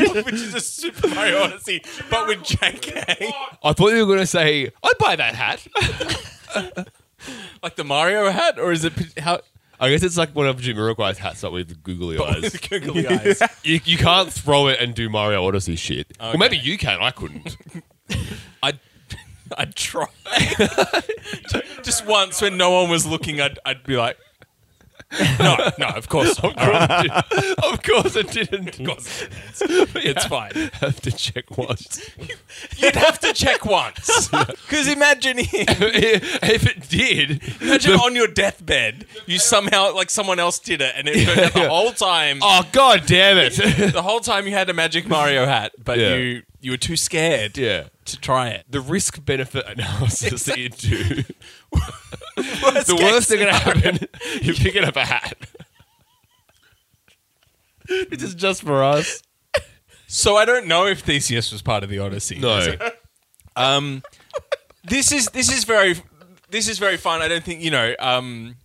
which is a Super Mario Odyssey, but with JK, I thought you were going to say, I'd buy that hat. like the Mario hat, or is it how? I guess it's like one of Jamiroquai's hats up with googly eyes. With googly eyes. you, you can't throw it and do Mario Odyssey shit. Well, maybe you can. I couldn't. I'd, I'd try. Just once when no one was looking, I'd, I'd be like, no, no, of course not. All right. of course it didn't. Of course it is. It's fine. have to check once. You'd have to check once. Because imagine him. if it did, Imagine on your deathbed, you somehow, like someone else did it, and it turned out the whole time, oh god damn it! the whole time you had a Magic Mario hat, but Yeah. you you were too scared yeah, to try it. the risk benefit analysis that you do. Worst the worst thing gonna happen, you're picking up a hat. this is just for us. So I don't know if Theseus was part of the Odyssey. No, Um, this is this is very this is very fun. I don't think you know. Um,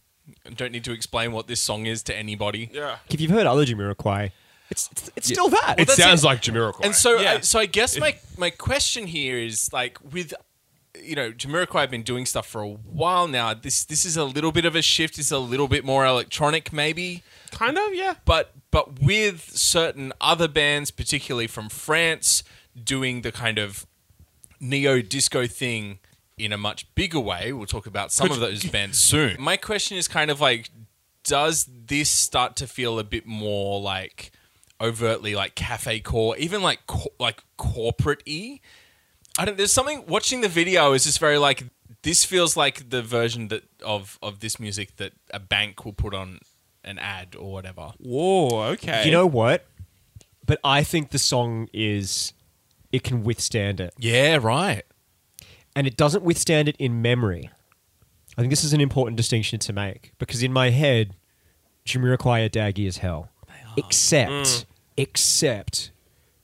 I don't need to explain what this song is to anybody. Yeah. If you've heard other Jamiroquai, it's it's, it's still that. it that's sounds it. like Jamiroquai. And so. I, so I guess my my question here is like with you know Jamiroquai have been doing stuff for a while now. This this is a little bit of a shift. It's a little bit more electronic, maybe, Kind of, yeah. but but with certain other bands, particularly from France, doing the kind of neo disco thing in a much bigger way. We'll talk about some of those bands soon. My question is kind of like, does this start to feel a bit more like overtly like cafe core, even like co- like corporate y? I don't. There's something watching the video is just very like this feels like the version that of of this music that a bank will put on an ad or whatever. Whoa, okay. you know what? But I think the song is it can withstand it, Yeah, right. and it doesn't withstand it in memory. I think this is an important distinction to make because in my head, Jamiroquai are daggy as hell, except mm. except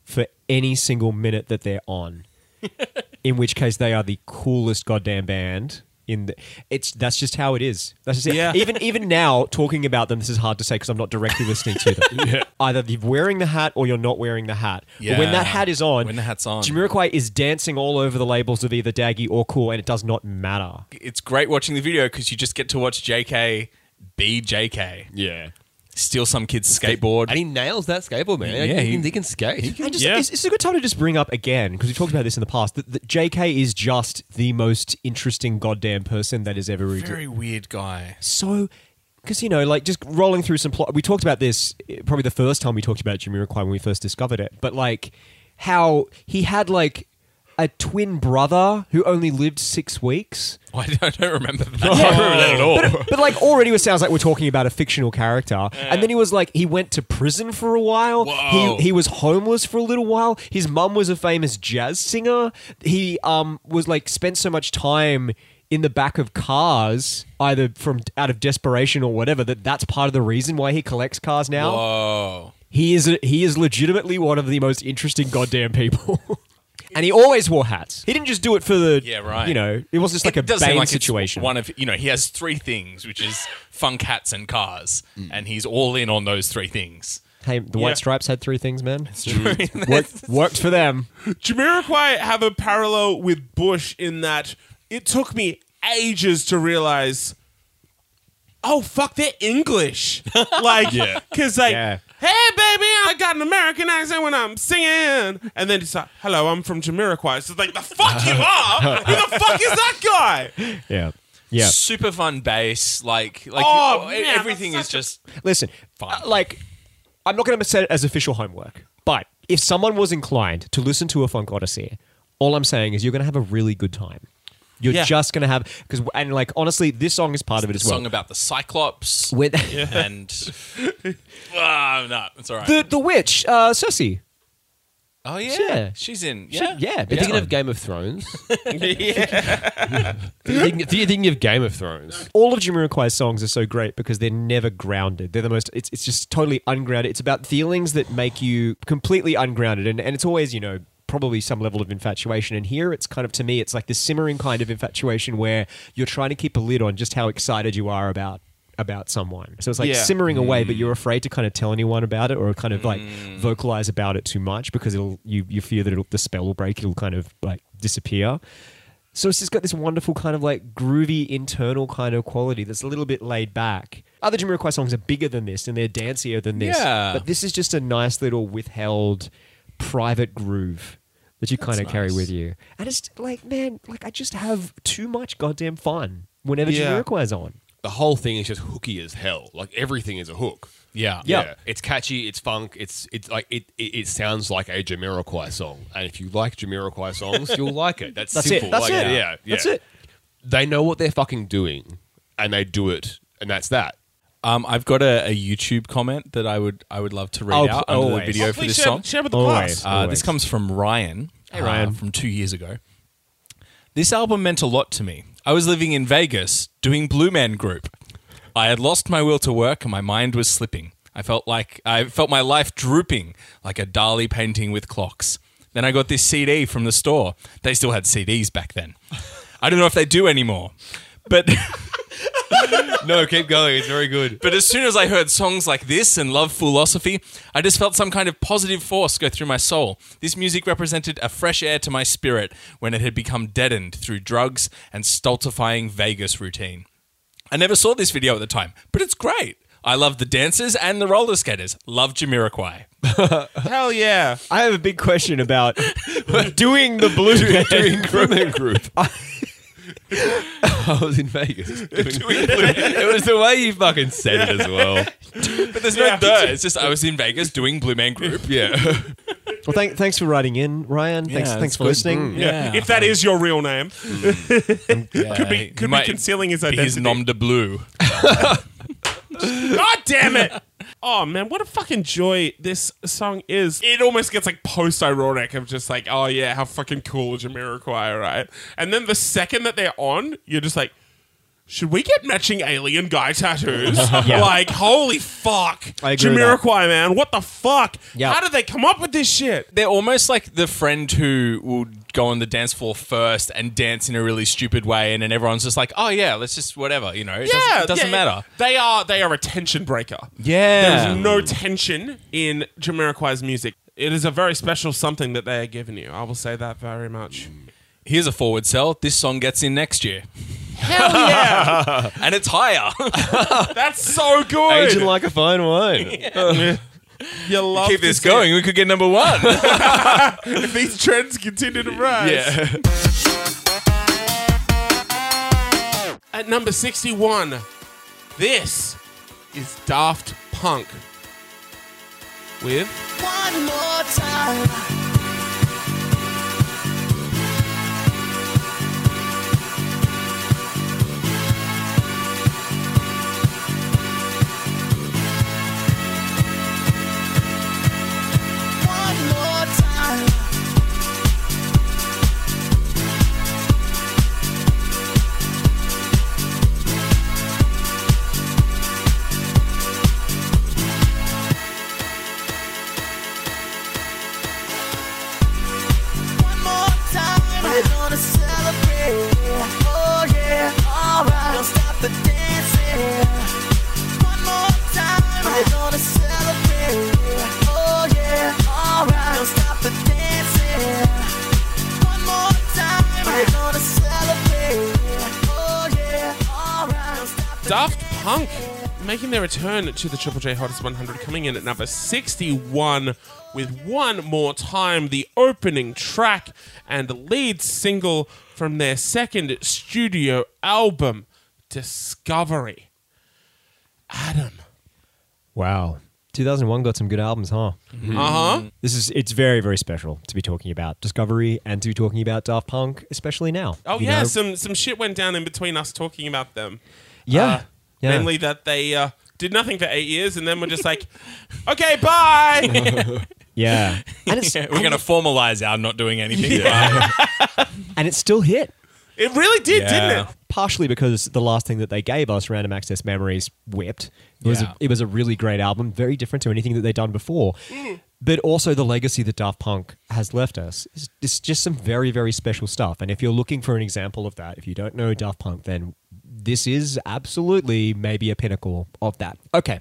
for any single minute that they're on, in which case they are the coolest goddamn band. In the, it's that's just how it is. That's just it. Yeah. Even even now talking about them, this is hard to say because I'm not directly listening to them. Either you're wearing the hat or you're not wearing the hat. But when that hat is on, When the hat's on. Jamiroquai is dancing all over the labels of either daggy or cool, and it does not matter. It's great watching the video because you just get to watch JK be JK, yeah, steal some kid's skateboard. and he nails that skateboard man. Yeah, he, he- can, he can skate. And just, Yeah. it's, it's a good time to just bring up again because we've talked about this in the past that, that JK is just the most interesting goddamn person that has ever existed. Very weird guy. so because you know like just rolling through some plot we talked about this eh, probably the first time we talked about Jamiroquai when we first discovered it but like how he had like a twin brother who only lived six weeks. I don't, I don't remember that. I don't remember that at all. but, but like already it sounds like we're talking about a fictional character. And then he was like he went to prison for a while. Whoa. he, he was homeless for a little while. His mum was a famous jazz singer. He um was like spent so much time in the back of cars either from out of desperation or whatever that that's part of the reason why he collects cars now. Whoa. he is he is legitimately one of the most interesting goddamn people And he always wore hats. He didn't just do it for the, Yeah, right. You know, it wasn't just like It a does seem Bane like it's situation. One of you know, he has three things, which is funk hats and cars, Mm. and he's all in on those three things. Hey, the Yeah. White Stripes had three things, man. It's true. Worked, worked for them. Jamiroquai have a parallel with Bush in that it took me ages to realize, oh fuck, they're English. like, Yeah. because like, Yeah. Hey baby, I got an American accent when I'm singing, and then he's like, hello, I'm from Jamiroquai. So it's like, the fuck you are? Who the fuck is that guy? Yeah. Yeah. Super fun bass, like like Oh, oh, man, everything is such a- just Listen, uh, like, I'm not going to set it as official homework, but if someone was inclined to listen to a Funk Odyssey, all I'm saying is you're going to have a really good time. You're Yeah. just going to have because and like honestly, this song is part of it the as well. song about the Cyclops With and ah, no, it's all right. the the witch, uh, Cersei. oh yeah. Yeah. she's in. She- Yeah, yeah, You're thinking of Game of Thrones? yeah. you're, thinking, you're thinking of Game of Thrones. all of Jimmy Jamiroquai's songs are so great because they're never grounded. They're the most. It's it's just totally ungrounded. It's about feelings that make you completely ungrounded, and and it's always you know probably some level of infatuation. And here it's kind of to me it's like this simmering kind of infatuation where you're trying to keep a lid on just how excited you are about about someone. So it's like Yeah. simmering away, but you're mm. afraid to kind of tell anyone about it or kind of like mm. vocalize about it too much because it'll you you fear that it'll, the spell will break. It'll kind of like disappear. So it's just got this wonderful kind of like groovy internal kind of quality that's a little bit laid back. Other Jimmy Jamiroquai songs are bigger than this and they're dancier than this. Yeah. But this is just a nice little withheld private groove that you kind of carry nice. with you. And it's like, man, like I just have too much goddamn fun whenever Yeah. Jamiroquai's on. The whole thing is just hooky as hell. Like everything is a hook. yeah, Yeah. It's catchy, it's funk, it's it's like it, it, it sounds like a Jamiroquai song. And if you like Jamiroquai songs, you'll like it. That's, That's simple. it. That's Like, it. Yeah, yeah. That's it. They know what they're fucking doing and they do it. And that's that. Um, I've got a, a YouTube comment that I would I would love to read Oh, out p- under the video Oh, for this share, song. share with the Always. class. Uh, this comes from Ryan. Hey, Ryan. uh, from two years ago. This album meant a lot to me. I was living in Vegas doing Blue Man Group. I had lost my will to work and my mind was slipping. I felt like I felt my life drooping like a Dali painting with clocks. Then I got this CD from the store. They still had CDs back then. I don't know if they do anymore. But No, keep going. It's very good. But as soon as I heard songs like this and Love Foolosophy, I just felt some kind of positive force go through my soul. This music represented a fresh air to my spirit when it had become deadened through drugs and stultifying Vegas routine. I never saw this video at the time, but it's great. I love the dancers and the roller skaters. Love Jamiroquai. Hell yeah. I have a big question about doing the blue doing Crewman Group. I was in Vegas. it was the way you fucking said it as well. But there's no the. It's just I was in Vegas doing Blue Man Group. Yeah. Well, thank, thanks for writing in, Ryan. Thanks, Yeah, thanks it's for fun. listening. Mm. Yeah. If that is your real name, mm. Yeah, could be he could be concealing his be identity. his nom de blue. God damn it! Oh man, what a fucking joy this song is. It almost gets like post ironic of just like, oh yeah, how fucking cool is Jamiroquai, right? And then the second that they're on, you're just like, should we get matching alien guy tattoos? Like, holy fuck. I agree. Jamiroquai, man, what the fuck? Yeah. How did they come up with this shit? They're almost like the friend who will go on the dance floor first and dance in a really stupid way, and then everyone's just like, "Oh yeah, let's just whatever," you know. It Yeah, doesn't, it doesn't yeah, matter. They are they are a tension breaker. Yeah, There is no tension in Jamiroquai's music. It is a very special something that they are giving you. I will say that very much. Here's a forward sell. This song gets in next year, Hell yeah! and it's higher. That's so good. Aging like a fine wine. you love Keep to this see it. going. We could get number one. If these trends continue to rise. yeah. At number 61, this is Daft Punk with One more time. Making their return to the Triple J Hottest 100, coming in at number 61 with one more time, the opening track and lead single from their second studio album, Discovery. Adam. Wow. 2001 got some good albums, huh? Uh huh. This is it's very very special to be talking about Discovery and to be talking about Daft Punk, especially now. Oh yeah, know? some some shit went down in between us talking about them. yeah, Uh, yeah. Namely that they uh, did nothing for eight years and then we're just like, okay, bye. yeah, and it's We're going to formalize our not doing anything. and it still hit. it really did, Yeah. didn't it? partially because the last thing that they gave us, Random Access Memories, whipped. It was Yeah. a, it was a really great album, very different to anything that they'd done before. Mm. But also the legacy that Daft Punk has left us is it's just some very very special stuff. And if you're looking for an example of that, if you don't know Daft Punk, then this is absolutely maybe a pinnacle of that. Okay,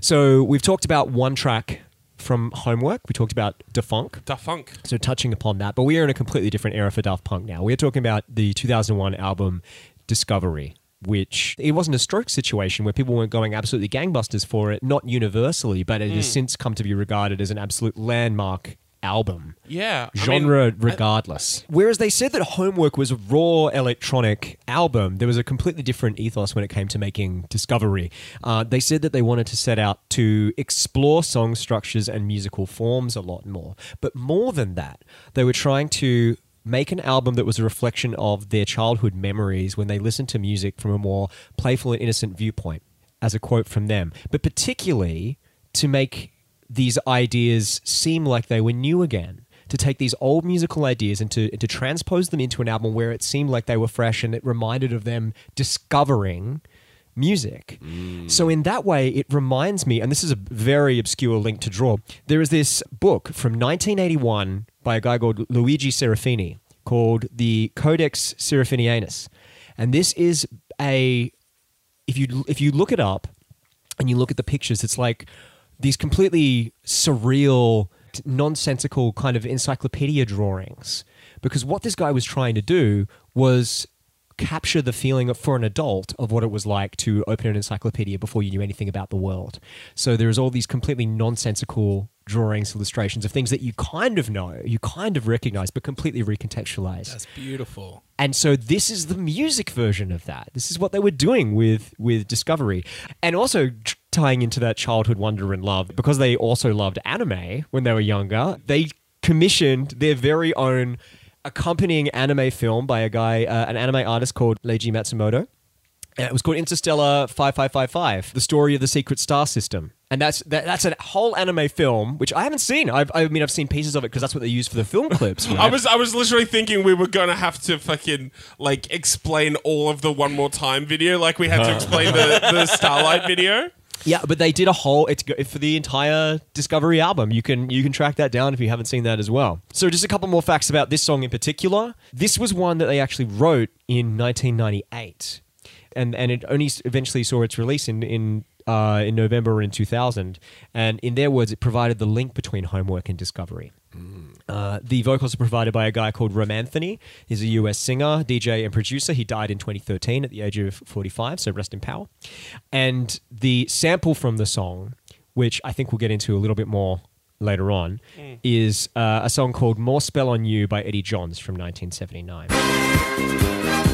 so we've talked about one track from Homework. We talked about Defunk. Da Funk. So touching upon that, but we are in a completely different era for Daft Punk now. We're talking about the 2001 album Discovery, which it wasn't a stroke situation where people weren't going absolutely gangbusters for it, not universally, but it has mm. since come to be regarded as an absolute landmark album. Yeah. I mean, Genre I- regardless. Whereas they said that Homework was a raw electronic album, there was a completely different ethos when it came to making Discovery. Uh, they said that they wanted to set out to explore song structures and musical forms a lot more. But more than that, they were trying to make an album that was a reflection of their childhood memories when they listened to music from a more playful and innocent viewpoint, as a quote from them. But particularly to make these ideas seem like they were new again. To take these old musical ideas and to, and to transpose them into an album where it seemed like they were fresh and it reminded of them discovering music. So, in that way, it reminds me, and this is a very obscure link to draw. There is this book from 1981 by a guy called Luigi Serafini called the Codex Seraphinianus. And this is a if you if you look it up and you look at the pictures, it's like these completely surreal, nonsensical kind of encyclopedia drawings. Because what this guy was trying to do was capture the feeling of, for an adult of what it was like to open an encyclopedia before you knew anything about the world. So there's all these completely nonsensical drawings, illustrations of things that you kind of know, you kind of recognize, but completely recontextualize. That's beautiful. And so this is the music version of that. This is what they were doing with with Discovery, and also tr- tying into that childhood wonder and love because they also loved anime when they were younger. They commissioned their very own accompanying anime film by a guy, uh, an anime artist called Leiji Matsumoto. And it was called Interstellar 5555, the story of the secret star system. And that's that, that's a whole anime film, which I haven't seen. I've, I mean, I've seen pieces of it because that's what they use for the film clips. I was I was literally thinking we were gonna have to fucking like explain all of the one more time video, like we had to explain the, the Starlight video. Yeah, but they did a whole it's for the entire Discovery album. You can you can track that down if you haven't seen that as well. So just a couple more facts about this song in particular. This was one that they actually wrote in 1998. And and it only eventually saw its release in in uh, in November in 2000. And in their words, it provided the link between homework and discovery. Uh, the vocals are provided by a guy called Romanthony. He's a US singer, DJ, and producer. He died in 2013 at the age of 45, so rest in power. And the sample from the song, which I think we'll get into a little bit more later on, is uh, a song called More Spell on You by Eddie Johns from 1979.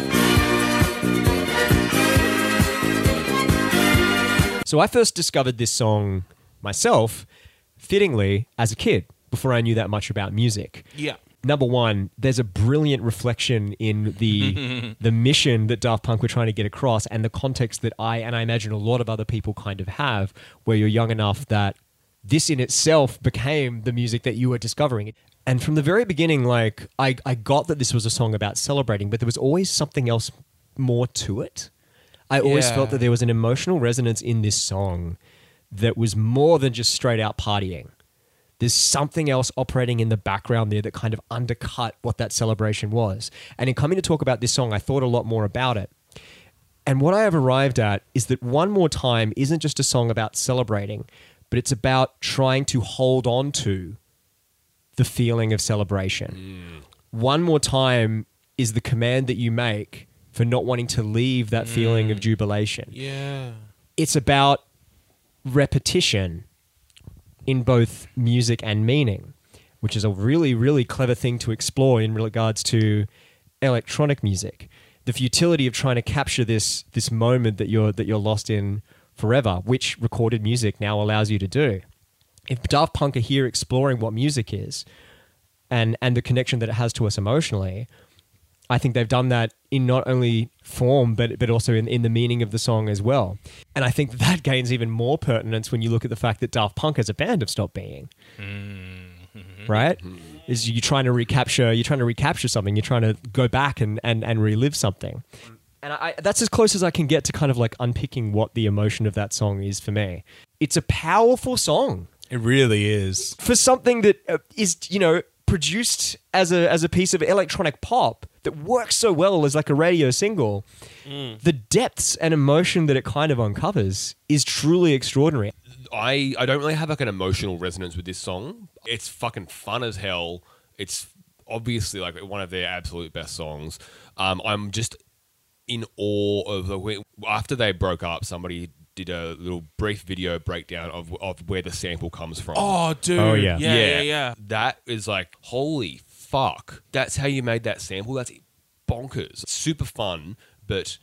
So I first discovered this song myself, fittingly, as a kid, before I knew that much about music Yeah. number one, there's a brilliant reflection in the the mission that Daft Punk were trying to get across, and the context that I and I imagine a lot of other people kind of have, where you're young enough that this in itself became the music that you were discovering. And from the very beginning, like I, I got that this was a song about celebrating, but there was always something else more to it. I always Yeah. felt that there was an emotional resonance in this song that was more than just straight out partying there's something else operating in the background there that kind of undercut what that celebration was. And in coming to talk about this song, I thought a lot more about it. And what I have arrived at is that One More Time isn't just a song about celebrating, but it's about trying to hold on to the feeling of celebration. Mm. One More Time is the command that you make for not wanting to leave that feeling of mm. jubilation. Yeah. It's about repetition in both music and meaning, which is a really, really clever thing to explore in regards to electronic music. The futility of trying to capture this this moment that you're that you're lost in forever, which recorded music now allows you to do. If Daft Punk are here exploring what music is and and the connection that it has to us emotionally, I think they've done that in not only form but but also in, in the meaning of the song as well. And I think that gains even more pertinence when you look at the fact that Daft Punk as a band have stopped being. Right? Is you trying to recapture you're trying to recapture something, you're trying to go back and, and, and relive something. And I, that's as close as I can get to kind of like unpicking what the emotion of that song is for me. It's a powerful song It really is. for something that uh, you know produced as a as a piece of electronic pop that works so well as like a radio single the depths and emotion that it kind of uncovers is truly extraordinary I, I don't really have like an emotional resonance with this song. It's fucking fun as hell. It's obviously like one of their absolute best songs. Um, I'm just in awe of the way after they broke up. Somebody did a little brief video breakdown of of where the sample comes from. Oh, oh dude. Oh, yeah. Yeah, yeah, yeah. That is like holy fuck. That's how you made that sample. That's bonkers. Super fun, but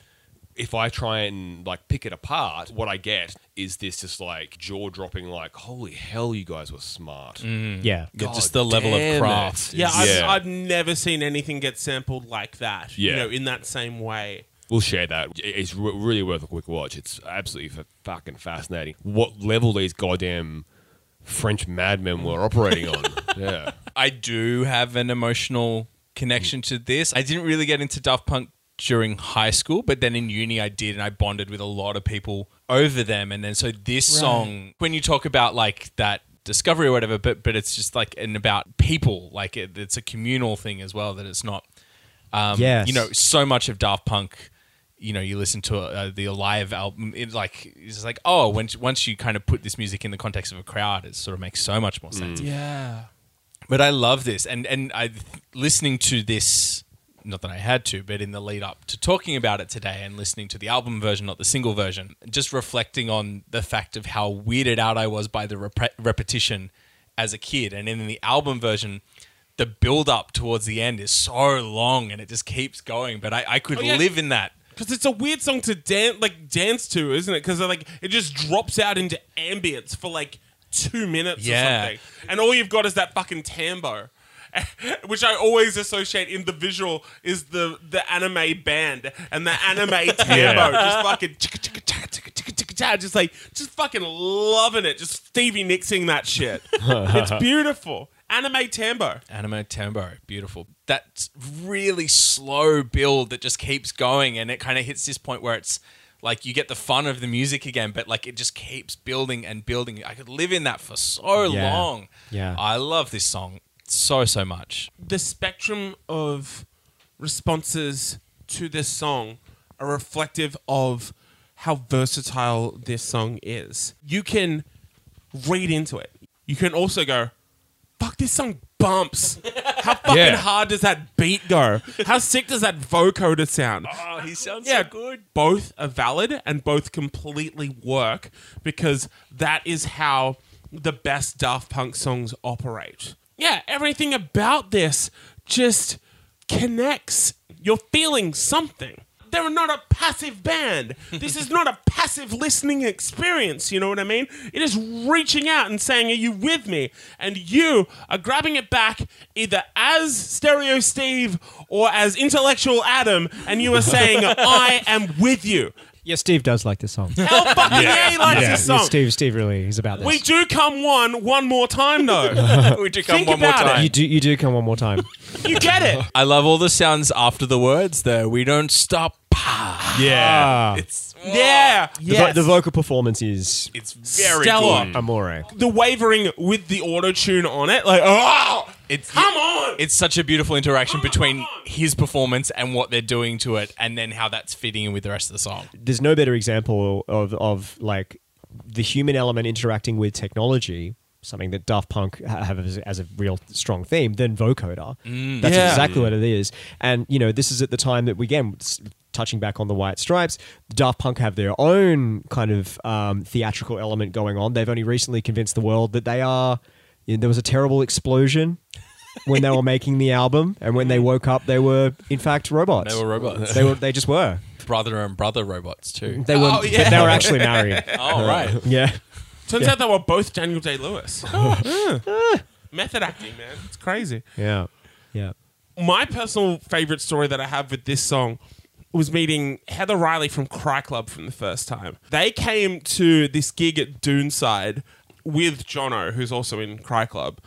if I try and like pick it apart, what I get is this just like jaw dropping, like holy hell, you guys were smart. Mm. yeah Yeah, God just the level of craft. it. Yeah, I've, Yeah. I've never seen anything get sampled like that. You Yeah. know, in that same way. We'll share that. It's re- really worth a quick watch. It's absolutely f- fucking fascinating. What level these goddamn French madmen were operating on. Yeah. I do have an emotional connection to this. I didn't really get into Daft Punk during high school, but then in uni I did, and I bonded with a lot of people over them. And then so this song, when you talk about like that discovery or whatever, but but it's just like and about people, like it, it's a communal thing as well. That it's not, um, Yes. you know, so much of Daft Punk. You know, you listen to uh, the Alive album. It's like it's like oh, when once you kind of put this music in the context of a crowd, it sort of makes so much more sense. Yeah. But I love this, and and I listening to this. Not that I had to, but in the lead up to talking about it today and listening to the album version, not the single version, just reflecting on the fact of how weirded out I was by the rep- repetition as a kid. And in the album version, the build up towards the end is so long and it just keeps going. But I, I could Oh, yeah. live in that. Because it's a weird song to dance, like dance to, isn't it? Because like it just drops out into ambience for like two minutes Yeah. or something, and all you've got is that fucking tambo, which I always associate in the visual is the the anime band and the anime tambo, just fucking just like just fucking loving it, just Stevie Nixing that shit. it's beautiful. Anime tambo. Anime Tembo, beautiful. That really slow build that just keeps going, and it kind of hits this point where it's like you get the fun of the music again, but like it just keeps building and building. I could live in that for so Yeah. long. Yeah. I love this song so so much. the spectrum of responses to this song are reflective of how versatile this song is. You can read into it. You can also go, fuck, this song bumps. How fucking Yeah. hard does that beat go? How sick does that vocoder sound? Oh, he sounds yeah, good. Both are valid and both completely work because that is how the best Daft Punk songs operate. Yeah, everything about this just connects. You're feeling something. They're not a passive band. This is not a passive listening experience. You know what I mean? It is reaching out and saying, Are you with me? And you are grabbing it back either as Stereo Steve or as Intellectual Adam, and you are saying, I am with you. Yeah steve does like this song Hell fucking yeah, he likes this song. steve steve really he's about this We do come one one more time though. we do come Think one more about it. time. you do you do come one more time you get it. I love all the sounds after the words. though. we don't stop. Pa. Yeah. It's Yeah. the, vo- Yes. the vocal performance is it's very Stellar. good. amore the wavering with the auto tune on it, like oh, It's come on. It's such a beautiful interaction Come between on. his performance and what they're doing to it, and then how that's fitting in with the rest of the song. there's no better example of of like the human element interacting with technology, something that Daft Punk ha- have as, as a real strong theme, than vocoder. Mm. That's Yeah. exactly what it is. And you know, this is at the time that we again s- touching back on the White Stripes. Daft Punk have their own kind of um, theatrical element going on. They've only recently convinced the world that they are. you know, there was a terrible explosion when they were making the album, and when they woke up, they were in fact robots. They were robots. They were. They just were. brother and brother robots too. They were. Oh, yeah. they were actually married. Oh right. Yeah. Turns out they were both Daniel Day Lewis. Yeah. Method acting, man. It's crazy. Yeah. Yeah. my personal favorite story that I have with this song was meeting Heather Riley from Cry Club from the first time. They came to this gig at Doonside with Jono, who's also in Cry Club.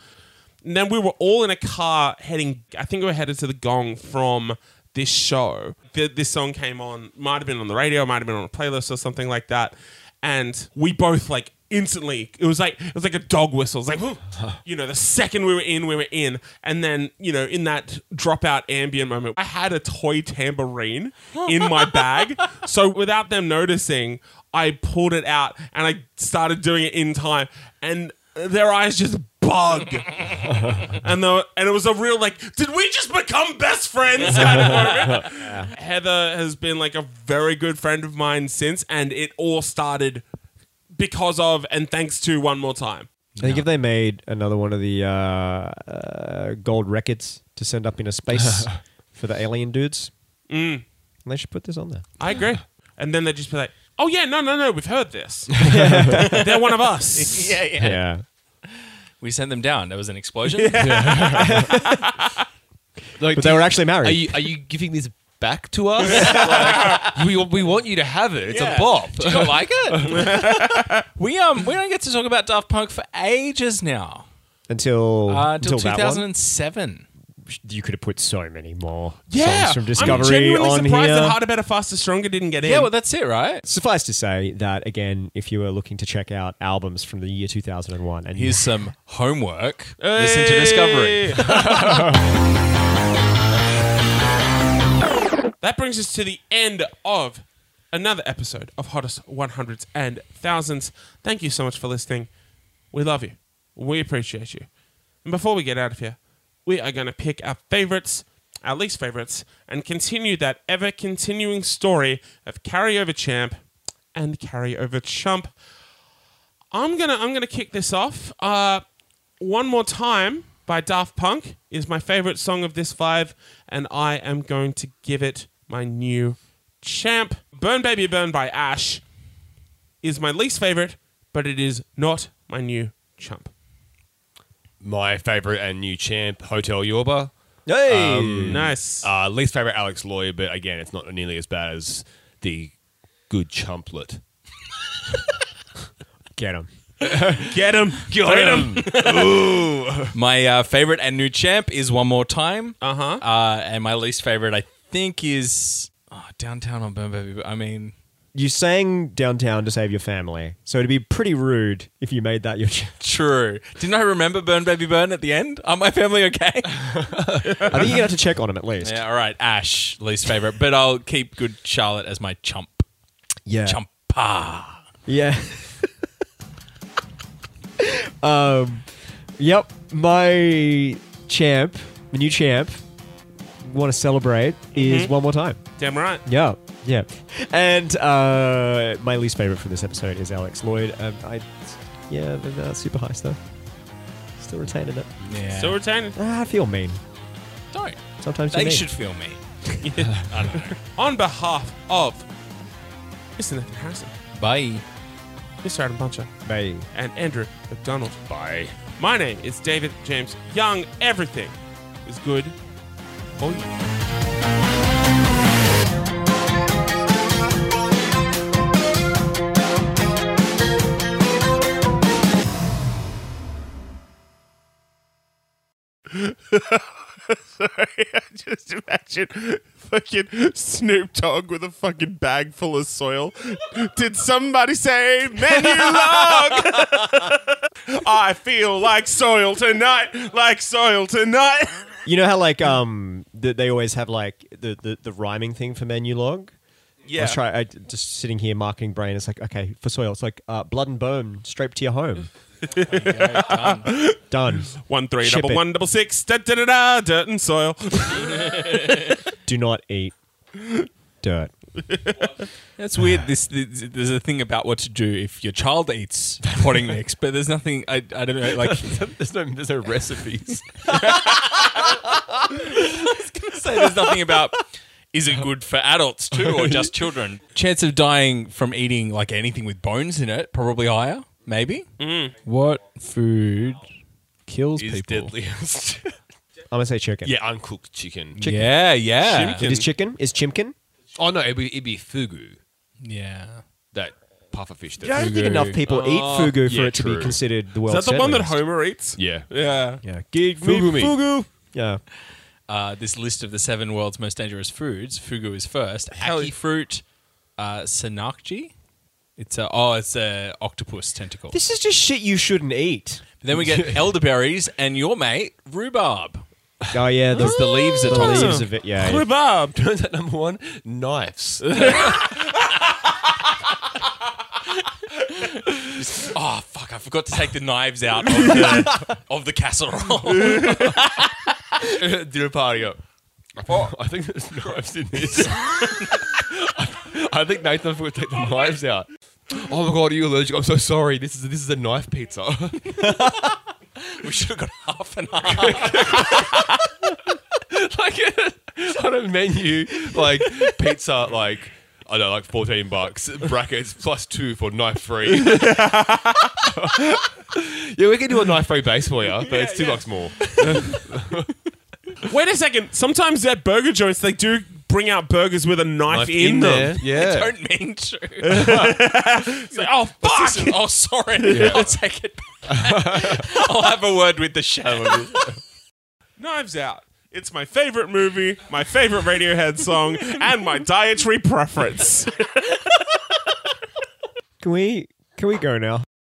And then we were all in a car heading, I think we were headed to the Gong from this show. The, this song came on, might have been on the radio, might have been on a playlist or something like that. And we both like instantly it was like it was like a dog whistle. It was like you know, the second we were in, we were in. And then, you know, in that dropout ambient moment, I had a toy tambourine in my bag. So without them noticing, I pulled it out and I started doing it in time. And their eyes just bug. and the and it was a real like, did we just become best friends? kind of moment. Heather has been like a very good friend of mine since, and it all started because of and thanks to one more time. I think if they made another one of the uh, uh, gold records to send up into space for the alien dudes, Mm. they should put this on there. I agree. And then they'd just be like, oh yeah, no, no, no, we've heard this. They're one of us. yeah, yeah. Yeah. We sent them down. There was an explosion. Like, But do they were actually married. Are you, are you giving this back to us? Like, we, we want you to have it. It's Yeah. a bop. Do you like it? we um we don't get to talk about Daft Punk for ages now. until Uh, until until that one. 2007. You could have put so many more Yeah, songs from I'm Discovery genuinely on surprised here. that Harder, Better, Faster, Stronger didn't get in. Yeah, well that's it, right? Suffice to say that again, if you were looking to check out albums from the year 2001, and Here's some homework. Listen to Discovery. that brings us to the end of another episode of Hottest 100s and Thousands. Thank you so much for listening. We love you. We appreciate you. And before we get out of here, we are going to pick our favorites, our least favorites, and continue that ever continuing story of carryover champ and carryover chump. I'm gonna I'm gonna kick this off. Uh, one more time by Daft Punk is my favorite song of this five, and I am going to give it my new champ. Burn Baby Burn by Ash is my least favorite, but it is not my new chump. My favorite and new champ, Hotel Yorba. hey, Nice. Uh, least favorite, Alex Lloyd, but again, it's not nearly as bad as the good chumplet. get them. Get him. Get him. Ooh. My uh, favorite and new champ is One More Time. Uh-huh. Uh, and my least favorite, I think, is oh, Downtown on Burn Baby. I mean, You sang downtown to save your family, so it'd be pretty rude if you made that your. ch- true. Didn't I remember Burn Baby Burn at the end? Are my family okay? I think you're gonna have to check on him at least. yeah, all right. Ash, least favorite. But I'll keep Good Charlotte as my chump. Yeah. Chumpa. Yeah. um, yep. My champ, the new champ, want to celebrate is one more time. Damn right. Yeah, yeah. And uh, my least favorite from this episode is Alex Lloyd. Um, I, yeah, but, uh, super high stuff. Still retaining it. Yeah. Still retaining. Ah, I feel mean. don't. Sometimes They you should feel me. On behalf of Mr. Nathan Harrison, Bye. Mr. Adam Buncher, Bye. and Andrew McDonald. Bye. My name is David James Young. Everything is good for you. Sorry, I just imagine fucking Snoop Dogg with a fucking bag full of soil. Did somebody say Menulog? I feel like soil tonight, like soil tonight. You know how like um th- they always have like the, the the rhyming thing for Menulog. I Yeah. was try I, just sitting here marking brain. It's like okay for soil. It's like uh, blood and bone straight to your home. Done. One three Ship double it. one double six da da da da dirt and soil. Do not eat dirt. That's weird. This, this there's a thing about what to do if your child eats potting mix, but there's nothing. I, I don't know. Like there's no there's no recipes. I was gonna say there's nothing about is it good for adults too or just children? Chance of dying from eating like anything with bones in it probably higher, maybe. What food kills is people? deadliest. I'm gonna say chicken. yeah, uncooked chicken. Yeah, yeah, It is chicken. Is chimkin? Oh no, it'd be, it'd be fugu. yeah. That puffer fish. That I don't think enough people eat fugu for yeah, it to true. be considered the Is world's that the one that deadliest. Homer eats? Yeah. Yeah. Yeah, give Fugu me. fugu. Yeah, Uh, this list of the seven world's most dangerous foods. Fugu is first. Hell- Ackee fruit, uh, sannakji. It's a oh, it's a octopus tentacle. this is just shit you shouldn't eat. then we get elderberries and your mate rhubarb. Oh yeah, the, the ah. leaves that the toxic. leaves of it. Yeah, yeah. Rhubarb. Turns out number one, knives. Oh fuck! I forgot to take the knives out of the, of the casserole. Dinner party. Go. Oh, I think there's knives in this. I think Nathan forgot to take the knives out. Oh my god, are you allergic? I'm so sorry. This is this is a knife pizza. we should have got half an half. like on a menu, like pizza, like I don't know, like fourteen bucks brackets plus two for knife free. yeah, we can do a knife free base for you, but it's two yeah. bucks more. Wait a second. Sometimes at burger joints, they do bring out burgers with a knife, in, them. yeah. Don't mean to. It's like, oh, fuck. Listen, oh, sorry. I'll take it back. I'll have a word with the chef. Knives Out. It's my favorite movie, my favorite Radiohead song, and my dietary preference. Can we can we go now?